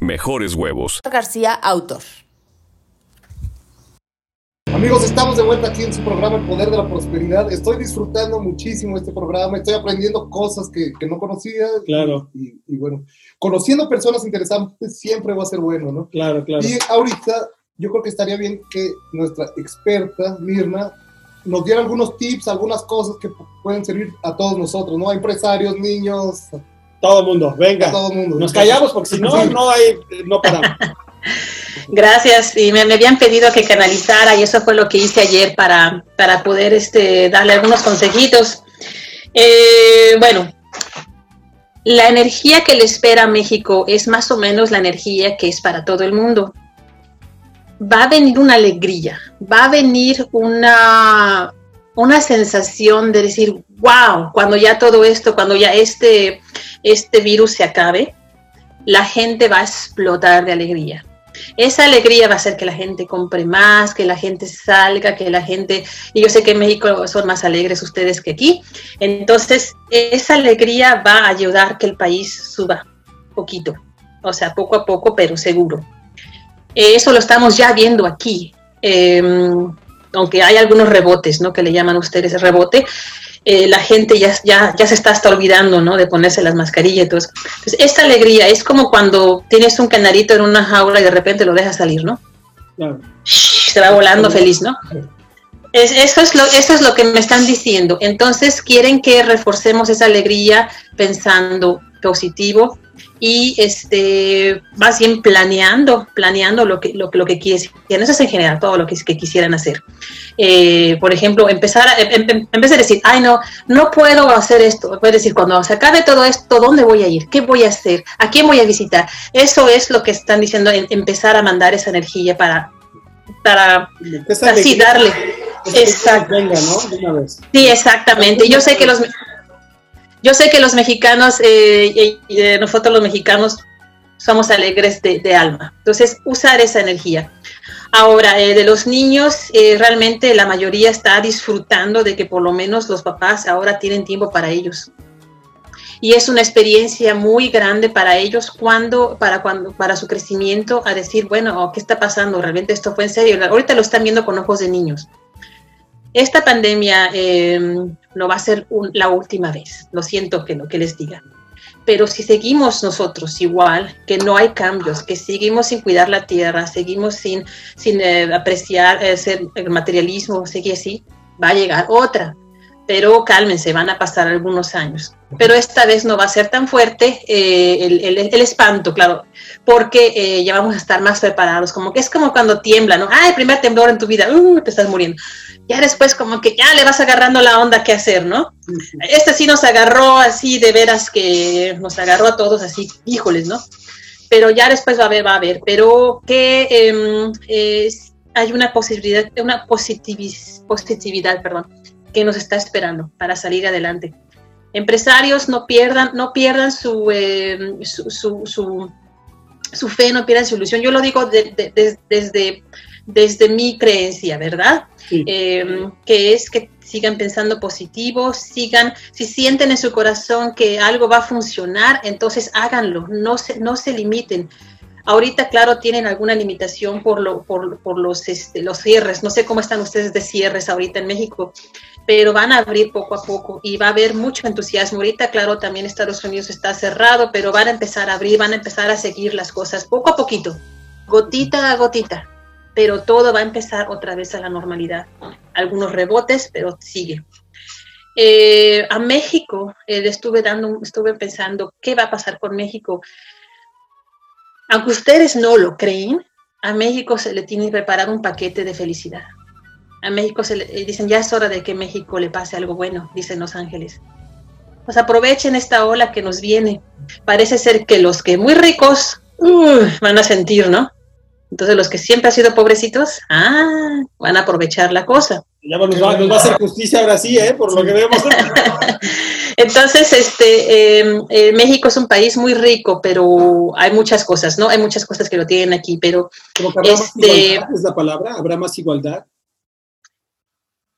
mejores huevos. García, autor. Amigos, estamos de vuelta aquí en su programa El Poder de la Prosperidad. Estoy disfrutando muchísimo este programa, estoy aprendiendo cosas que, que no conocía. Claro. Y, y, bueno, conociendo personas interesantes siempre va a ser bueno, ¿no? Claro, claro. Y ahorita yo creo que estaría bien que nuestra experta, Mirna, nos diera algunos tips, algunas cosas que pueden servir a todos nosotros, ¿no? A empresarios, niños. Todo el mundo, venga. Todo mundo. Nos callamos porque si no, no hay, no paramos. Gracias, y me, me, habían pedido que canalizara y eso fue lo que hice ayer para, para poder este, darle algunos consejitos. Eh, bueno, la energía que le espera a México es más o menos la energía que es para todo el mundo. Va a venir una alegría, va a venir una, una sensación de decir, wow, cuando ya todo esto, cuando ya este, este virus se acabe, la gente va a explotar de alegría. Esa alegría va a hacer que la gente compre más, que la gente salga, que la gente, y yo sé que en México son más alegres ustedes que aquí, entonces esa alegría va a ayudar que el país suba poquito, o sea, poco a poco, pero seguro. Eso lo estamos ya viendo aquí, eh, aunque hay algunos rebotes, ¿no? Que le llaman ustedes rebote, eh, la gente ya, ya, ya se está hasta olvidando, ¿no? De ponerse las mascarillas y todo eso. Entonces, esta alegría es como cuando tienes un canarito en una jaula y de repente lo dejas salir, ¿no? Claro. Se va volando feliz, ¿no? Es, eso, es lo, eso es lo que me están diciendo. Entonces, quieren que reforcemos esa alegría pensando positivo y este más bien planeando planeando lo que lo, lo que quieres eso es en general todo lo que, que quisieran hacer. Eh, por ejemplo empezar a, en, en, vez de decir ay no no puedo hacer esto puedes decir cuando se acabe todo esto dónde voy a ir qué voy a hacer a quién voy a visitar eso es lo que están diciendo en, empezar a mandar esa energía para para así darle. Exacto. Venga, ¿no? Sí, exactamente. Yo sé que los yo sé que los mexicanos, eh, eh, nosotros los mexicanos, somos alegres de, alma. Entonces, usar esa energía. Ahora, eh, de los niños, eh, realmente la mayoría está disfrutando de que por lo menos los papás ahora tienen tiempo para ellos. Y es una experiencia muy grande para ellos cuando, para, cuando, para su crecimiento, a decir, bueno, ¿qué está pasando? ¿Realmente esto fue en serio? Ahorita lo están viendo con ojos de niños. Esta pandemia eh, no va a ser la última vez, lo siento que lo que les diga. Pero si seguimos nosotros igual, que no hay cambios, que seguimos sin cuidar la tierra, seguimos sin, sin eh, apreciar eh, el materialismo, sigue así, va a llegar otra. Pero cálmense, van a pasar algunos años. Pero esta vez no va a ser tan fuerte eh, el, el, el, espanto, claro, porque eh, ya vamos a estar más preparados. Como que es como cuando tiembla, ¿no? Ah, el primer temblor en tu vida, uh, te estás muriendo ya después como que ya le vas agarrando la onda qué hacer, ¿no? Este sí nos agarró así de veras que nos agarró a todos así, híjoles, ¿no? Pero ya después va a haber, va a haber, pero que eh, es, hay una posibilidad, una positivis, positividad, perdón, que nos está esperando para salir adelante. Empresarios no pierdan, no pierdan su, eh, su, su, su, su, fe, no pierdan su ilusión. Yo lo digo de, de, de, desde, desde mi creencia, ¿verdad? Sí. Eh, que es que sigan pensando positivo, sigan, si sienten en su corazón que algo va a funcionar, entonces háganlo, no se, no se limiten. Ahorita, claro, tienen alguna limitación por, lo, por, por los, este, los cierres. No sé cómo están ustedes de cierres ahorita en México, pero van a abrir poco a poco y va a haber mucho entusiasmo. Ahorita, claro, también Estados Unidos está cerrado, pero van a empezar a abrir, van a empezar a seguir las cosas poco a poquito, gotita a gotita pero todo va a empezar otra vez a la normalidad. Algunos rebotes, pero sigue. Eh, a México eh, estuve dando, estuve pensando qué va a pasar con México. Aunque ustedes no lo creen, a México se le tiene preparado un paquete de felicidad. A México se le dicen ya es hora de que México le pase algo bueno, dicen Los Ángeles. Pues aprovechen esta ola que nos viene. Parece ser que los que muy ricos uh, van a sentir, ¿no? Entonces los que siempre han sido pobrecitos, ah, van a aprovechar la cosa. Ya nos va, nos va a hacer justicia ahora sí, ¿eh? Por lo que vemos. Entonces, este, eh, eh, México es un país muy rico, pero hay muchas cosas, ¿no? Hay muchas cosas que lo tienen aquí, pero... este, es la palabra, habrá más igualdad.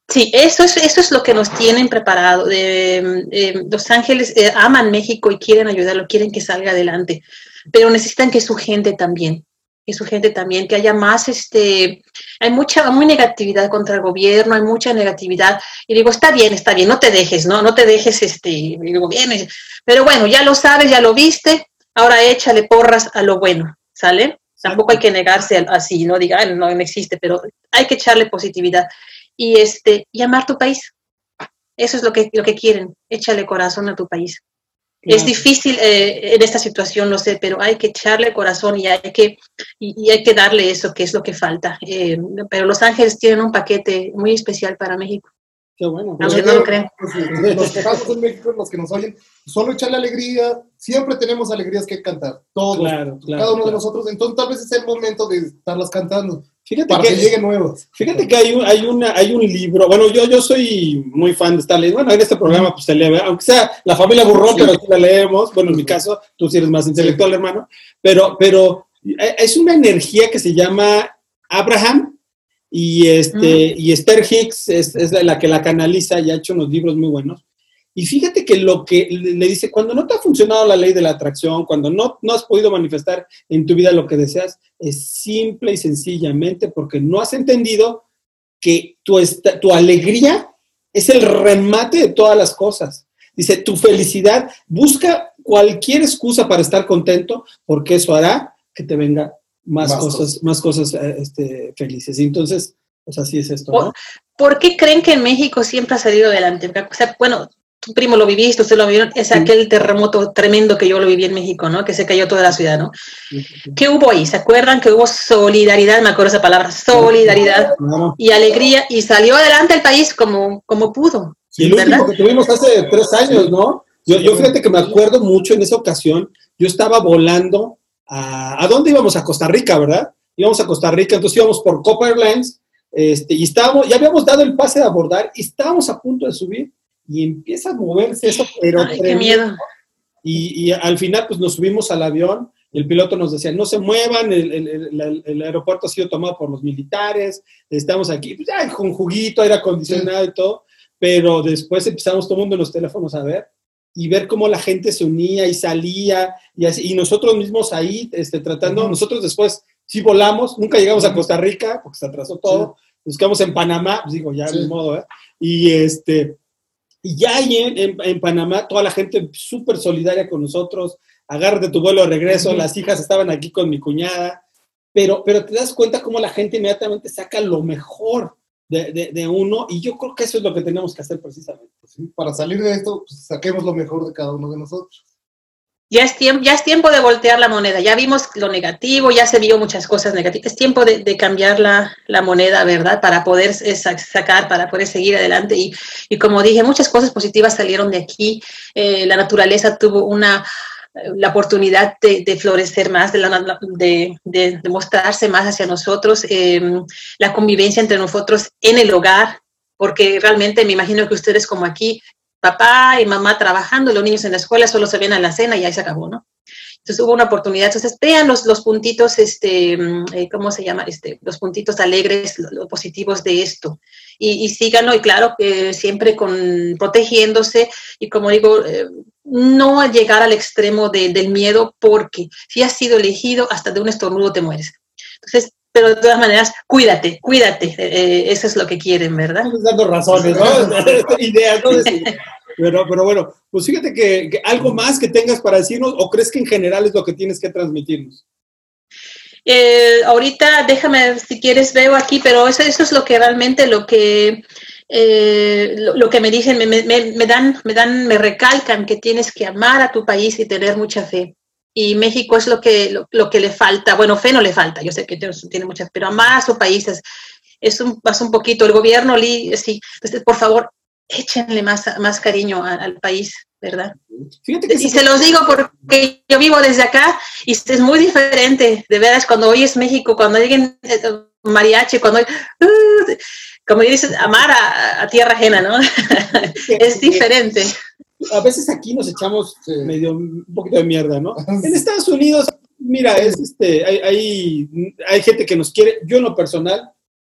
Sí, eso es, eso es lo que nos tienen preparado. Eh, los Ángeles aman México y quieren ayudarlo, quieren que salga adelante, pero necesitan que su gente también y su gente también, que haya más, este, hay mucha, muy negatividad contra el gobierno, hay mucha negatividad, y digo, está bien, está bien, no te dejes, ¿no? No te dejes, este, el gobierno, pero bueno, ya lo sabes, ya lo viste, ahora échale porras a lo bueno, ¿sale? Tampoco hay que negarse así, no diga, no, no existe, pero hay que echarle positividad y este, y amar tu país. Eso es lo que, lo que quieren, échale corazón a tu país. Es difícil eh, en esta situación, lo sé, pero hay que echarle corazón y hay que, y, hay que darle eso, que es lo que falta. Eh, pero Los Ángeles tienen un paquete muy especial para México. Qué bueno. Aunque no lo crean. Los que en México, los que nos oyen, solo echarle alegría, siempre tenemos alegrías que cantar, todos, cada uno de nosotros, entonces tal vez es el momento de estarlas cantando. Fíjate para que, lleguen nuevos. Fíjate que hay un, hay, una, hay un libro, bueno, yo, yo soy muy fan de esta ley, bueno, en este programa pues se lee, aunque sea la familia Burrón, pero sí la leemos, bueno, en mi caso, tú sí eres más intelectual, hermano, pero, pero eh, es una energía que se llama Abraham y, este, y Esther Hicks es, es la que la canaliza y ha hecho unos libros muy buenos. Y fíjate que lo que le dice, cuando no te ha funcionado la ley de la atracción, cuando no, no has podido manifestar en tu vida lo que deseas, es simple y sencillamente porque no has entendido que tu, tu alegría es el remate de todas las cosas. Dice, tu felicidad, busca cualquier excusa para estar contento, porque eso hará que te venga más, cosas, más cosas eh, este, felices. Y entonces, pues así es esto, ¿no? ¿Por qué creen que en México siempre ha salido adelante? O sea, bueno, tu primo lo viviste, usted lo vio, es aquel terremoto tremendo que yo lo viví en México, ¿no? Que se cayó toda la ciudad, ¿no? ¿Qué hubo ahí? ¿Se acuerdan que hubo solidaridad? Me acuerdo esa palabra, solidaridad y alegría, y salió adelante el país como, como pudo. Y el último que tuvimos hace tres años, ¿no? Yo, yo fíjate que me acuerdo mucho en esa ocasión, yo estaba volando a, ¿a dónde íbamos? A Costa Rica, ¿verdad? Íbamos a Costa Rica, entonces íbamos por Copa Airlines, este, y estábamos, ya habíamos dado el pase de abordar, y estábamos a punto de subir, y empieza a moverse eso, pero qué miedo. Y, al final pues nos subimos al avión y el piloto nos decía, no se muevan, el, aeropuerto ha sido tomado por los militares, estamos aquí, pues ya con juguito, aire acondicionado y todo, pero después empezamos todo el mundo en los teléfonos a ver y ver cómo la gente se unía y salía y, así, y nosotros mismos ahí este, tratando, nosotros después sí volamos, nunca llegamos a Costa Rica porque se atrasó todo, nos quedamos en Panamá, pues digo, ya de modo, ¿eh? Y este, y ya ahí en, Panamá, toda la gente súper solidaria con nosotros, agárrate tu vuelo de regreso, las hijas estaban aquí con mi cuñada, pero, pero te das cuenta cómo la gente inmediatamente saca lo mejor de, de, uno. Y yo creo que eso es lo que tenemos que hacer precisamente. Para salir de esto, pues, saquemos lo mejor de cada uno de nosotros ya es, tiempo, ya es tiempo de voltear la moneda, ya vimos lo negativo, ya se vio muchas cosas negativas, es tiempo de, cambiar la, moneda, ¿verdad? Para poder sacar, para poder seguir adelante. Y, y, como dije, muchas cosas positivas salieron de aquí, eh, la naturaleza tuvo una la oportunidad de, florecer más, de, de, mostrarse más hacia nosotros, em, la convivencia entre nosotros en el hogar, porque realmente me imagino que ustedes como aquí papá y mamá trabajando, los niños en la escuela solo se ven a la cena y ahí se acabó, ¿no? Entonces hubo una oportunidad. Entonces vean los, los puntitos, este, mm, eh, ¿cómo se llama? Este, los puntitos alegres, los, positivos de esto. Y, y, síganlo, y claro, que siempre con, protegiéndose y como digo, eh, no llegar al extremo del miedo porque si has sido elegido, hasta de un estornudo te mueres. Entonces, pero de todas maneras, cuídate, cuídate. Eh, eso es lo que quieren, ¿verdad? Estamos dando razones, ¿no? Ideas, ¿no? Pero, pero bueno, pues fíjate que, algo más que tengas para decirnos o crees que en general es lo que tienes que transmitirnos. Eh, ahorita déjame, si quieres, veo aquí, pero eso, eso es lo que realmente lo que, eh, lo, que me dicen, me, me, me, dan, me dan, me recalcan que tienes que amar a tu país y tener mucha fe y México es lo que, lo, que le falta. Bueno, fe no le falta, yo sé que tiene muchas, pero a más o países es un, pasa un poquito. El gobierno, sí, entonces, por favor, échenle más, más cariño al país, ¿verdad? Fíjate que Y se- se los digo porque yo vivo desde acá y es muy diferente, de veras, cuando oyes México, cuando alguien eh, mariachi, cuando uh, como dices, amar a, a tierra ajena, ¿no? es diferente. A veces aquí nos echamos Sí. medio un poquito de mierda, ¿no? En Estados Unidos, mira, es este, hay, hay, hay gente que nos quiere, yo en lo personal,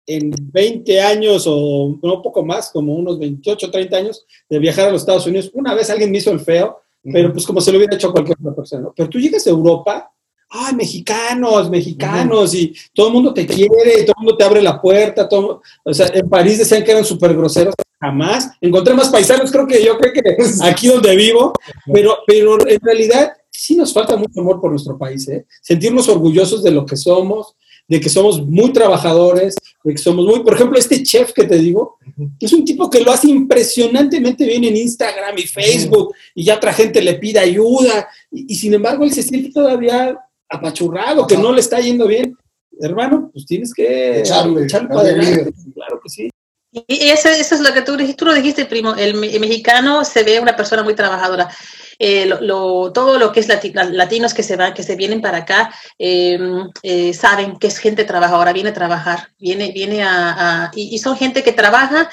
en 20 años o no, poco más, como unos 28, 30 años de viajar a los Estados Unidos, una vez alguien me hizo el feo, pero pues como se lo hubiera hecho a cualquier otra persona, ¿no? Pero tú llegas a Europa, ay, mexicanos, mexicanos, y todo el mundo te quiere, y todo el mundo te abre la puerta, todo, o sea, en París decían que eran súper groseros, jamás, encontré más paisanos, creo que yo creo que aquí donde vivo, pero, pero en realidad sí nos falta mucho amor por nuestro país, ¿eh? sentirnos orgullosos de lo que somos, de que somos muy trabajadores, de que somos muy, por ejemplo, este chef que te digo, es un tipo que lo hace impresionantemente bien en Instagram y Facebook, y ya otra gente le pide ayuda, y, y sin embargo él se siente todavía apachurrado, que no le está yendo bien. Hermano, pues tienes que Echarle, para darle adelante. Claro que sí. Y eso, eso es lo que tú dijiste, tú lo dijiste, primo, el, me- el mexicano se ve una persona muy trabajadora. Eh, lo, lo- todo lo que es lati- la- latinos que se van, que se vienen para acá, eh, eh, saben que es gente trabajadora, viene a trabajar, viene, viene a, a- y, y son gente que trabaja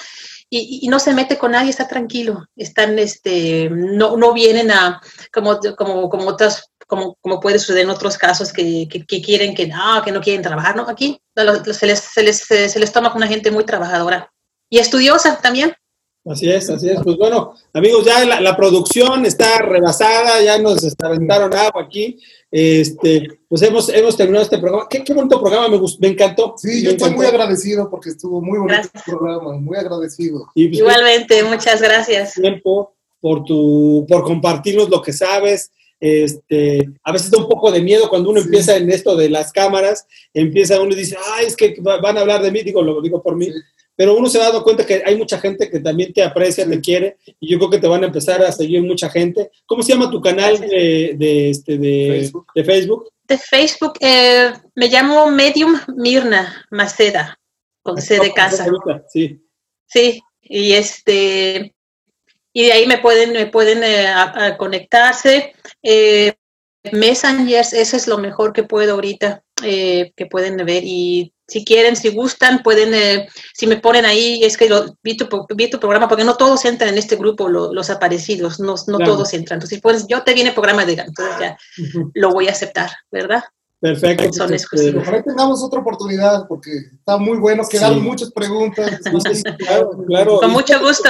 y, y no se mete con nadie, está tranquilo, están, este, no, no vienen a, como, como, como otras, como, como puede suceder en otros casos que, que, que quieren que no, que no quieren trabajar, no, aquí lo- lo- se les, se les, se les toma con una gente muy trabajadora y estudiosa también. Así es, así es. Pues bueno, amigos, ya la, la producción está rebasada, ya nos aventaron agua aquí. Este, pues hemos, hemos terminado este programa. Qué, qué bonito programa, me, gustó, me encantó. Sí, Me yo estoy encantó. muy agradecido porque estuvo muy bonito Gracias. el programa, muy agradecido. Y pues, Igualmente, muchas gracias. tiempo por tu, por compartirnos lo que sabes. Este, a veces da un poco de miedo cuando uno Sí. empieza en esto de las cámaras, empieza uno y dice, ay, es que va- van a hablar de mí, digo, lo digo por mí, Sí. pero uno se ha dado cuenta que hay mucha gente que también te aprecia, Sí. te quiere, y yo creo que te van a empezar a seguir mucha gente. ¿Cómo se llama tu canal de, de, este, de, Facebook. de Facebook? De Facebook, eh, me llamo Medium Mirna Maceda, con C de casa. Sí. Sí, y este, y de ahí me pueden, me pueden eh, a- a conectarse. Eh, Messengers, eso es lo mejor que puedo ahorita, eh, que pueden ver. Y si quieren, si gustan, pueden, eh, si me ponen ahí, es que lo, vi, tu, vi tu programa, porque no todos entran en este grupo, lo- los aparecidos, no, no Claro. todos entran. Entonces, pones, yo te viene programa de entonces ya lo voy a aceptar, ¿verdad? Perfecto. Son pues, exclusivos. Ojalá tengamos otra oportunidad porque está muy bueno, quedaron Sí. muchas preguntas. Claro, claro. Con mucho gusto.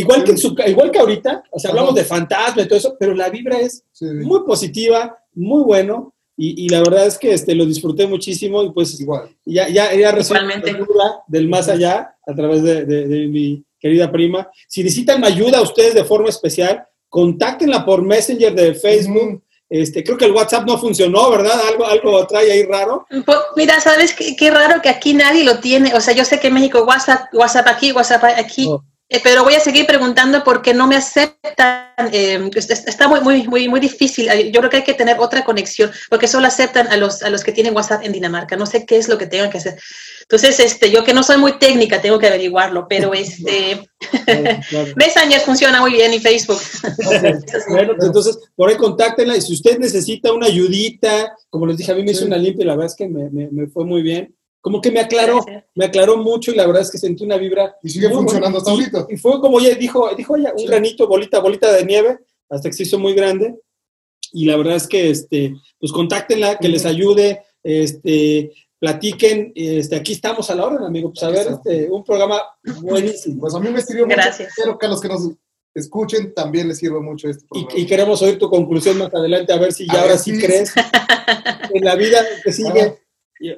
Igual que, en su- igual que ahorita, o sea, hablamos de fantasma y todo eso, pero la vibra es Sí. muy positiva, muy bueno, y, y la verdad es que este, lo disfruté muchísimo y pues Igual. ya, ya, ya resuelto Igualmente. la duda del más allá a través de, de- de mi querida prima. Si necesitan ayuda a ustedes de forma especial, contáctenla por Messenger de Facebook. Este, creo que el WhatsApp no funcionó, ¿verdad? Algo, algo trae ahí raro. Pues, mira, ¿sabes qué, qué raro que aquí nadie lo tiene? O sea, yo sé que en México WhatsApp, WhatsApp aquí, WhatsApp aquí, Oh. Eh, pero voy a seguir preguntando porque no me aceptan. eh, es- es- está muy, muy, muy, muy difícil. Eh, Yo creo que hay que tener otra conexión porque solo aceptan a los, a los que tienen WhatsApp en Dinamarca. No sé qué es lo que tengan que hacer. Entonces, este, yo que no soy muy técnica, tengo que averiguarlo, pero este. Messenger funciona muy bien y Facebook. Bueno, pues entonces por ahí contáctenla y si usted necesita una ayudita, como les dije, a mí me hizo Sí. una limpia y la verdad es que me, me- me fue muy bien. Como que me aclaró, me aclaró mucho y la verdad es que sentí una vibra. Y sigue funcionando hasta ahorita. Y fue como ella dijo, dijo ella, un Sí. granito, bolita, bolita de nieve, hasta que se hizo muy grande. Y la verdad es que, este, pues contáctenla, que les ayude, este, platiquen, este, aquí estamos a la hora, amigo, pues a ver, este, un programa buenísimo. Pues a mí me sirvió mucho. Gracias. Espero que a los que nos escuchen también les sirva mucho este Y, queremos oír tu conclusión más adelante, a ver si A ya ahora ver sí crees en la vida que sigue.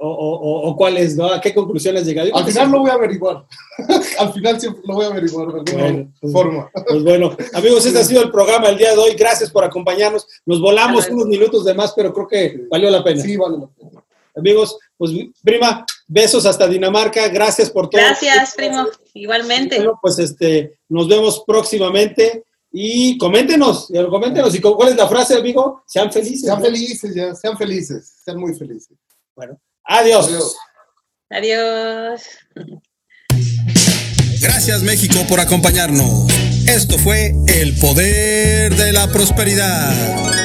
O, o, o- o cuál es, ¿no? ¿A qué llegado? Yo Al final lo voy a averiguar. Al final siempre lo voy a averiguar de alguna Bueno, pues- forma. Pues bueno, amigos, este ha sido el programa el día de hoy. Gracias por acompañarnos. Nos volamos unos minutos de más, pero creo que valió la pena. Sí, vale la pena. Amigos, pues prima, besos hasta Dinamarca. Gracias por todo. Gracias, primo. Igualmente. Bueno, pues este, nos vemos próximamente y coméntenos, y coméntenos. ¿Y cuál es la frase, amigo? Sean felices. Sean ¿no? felices, ya, sean felices, sean muy felices. Bueno, adiós. Adiós. Adiós. Gracias México por acompañarnos. Esto fue El Poder de la Prosperidad.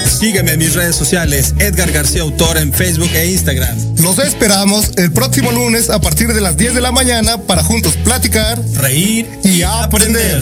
Sígueme en mis redes sociales, Edgar García Autor en Facebook e Instagram. Los esperamos el próximo lunes a partir de las 10 de la mañana para juntos platicar, Reír y aprender.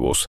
Айвус.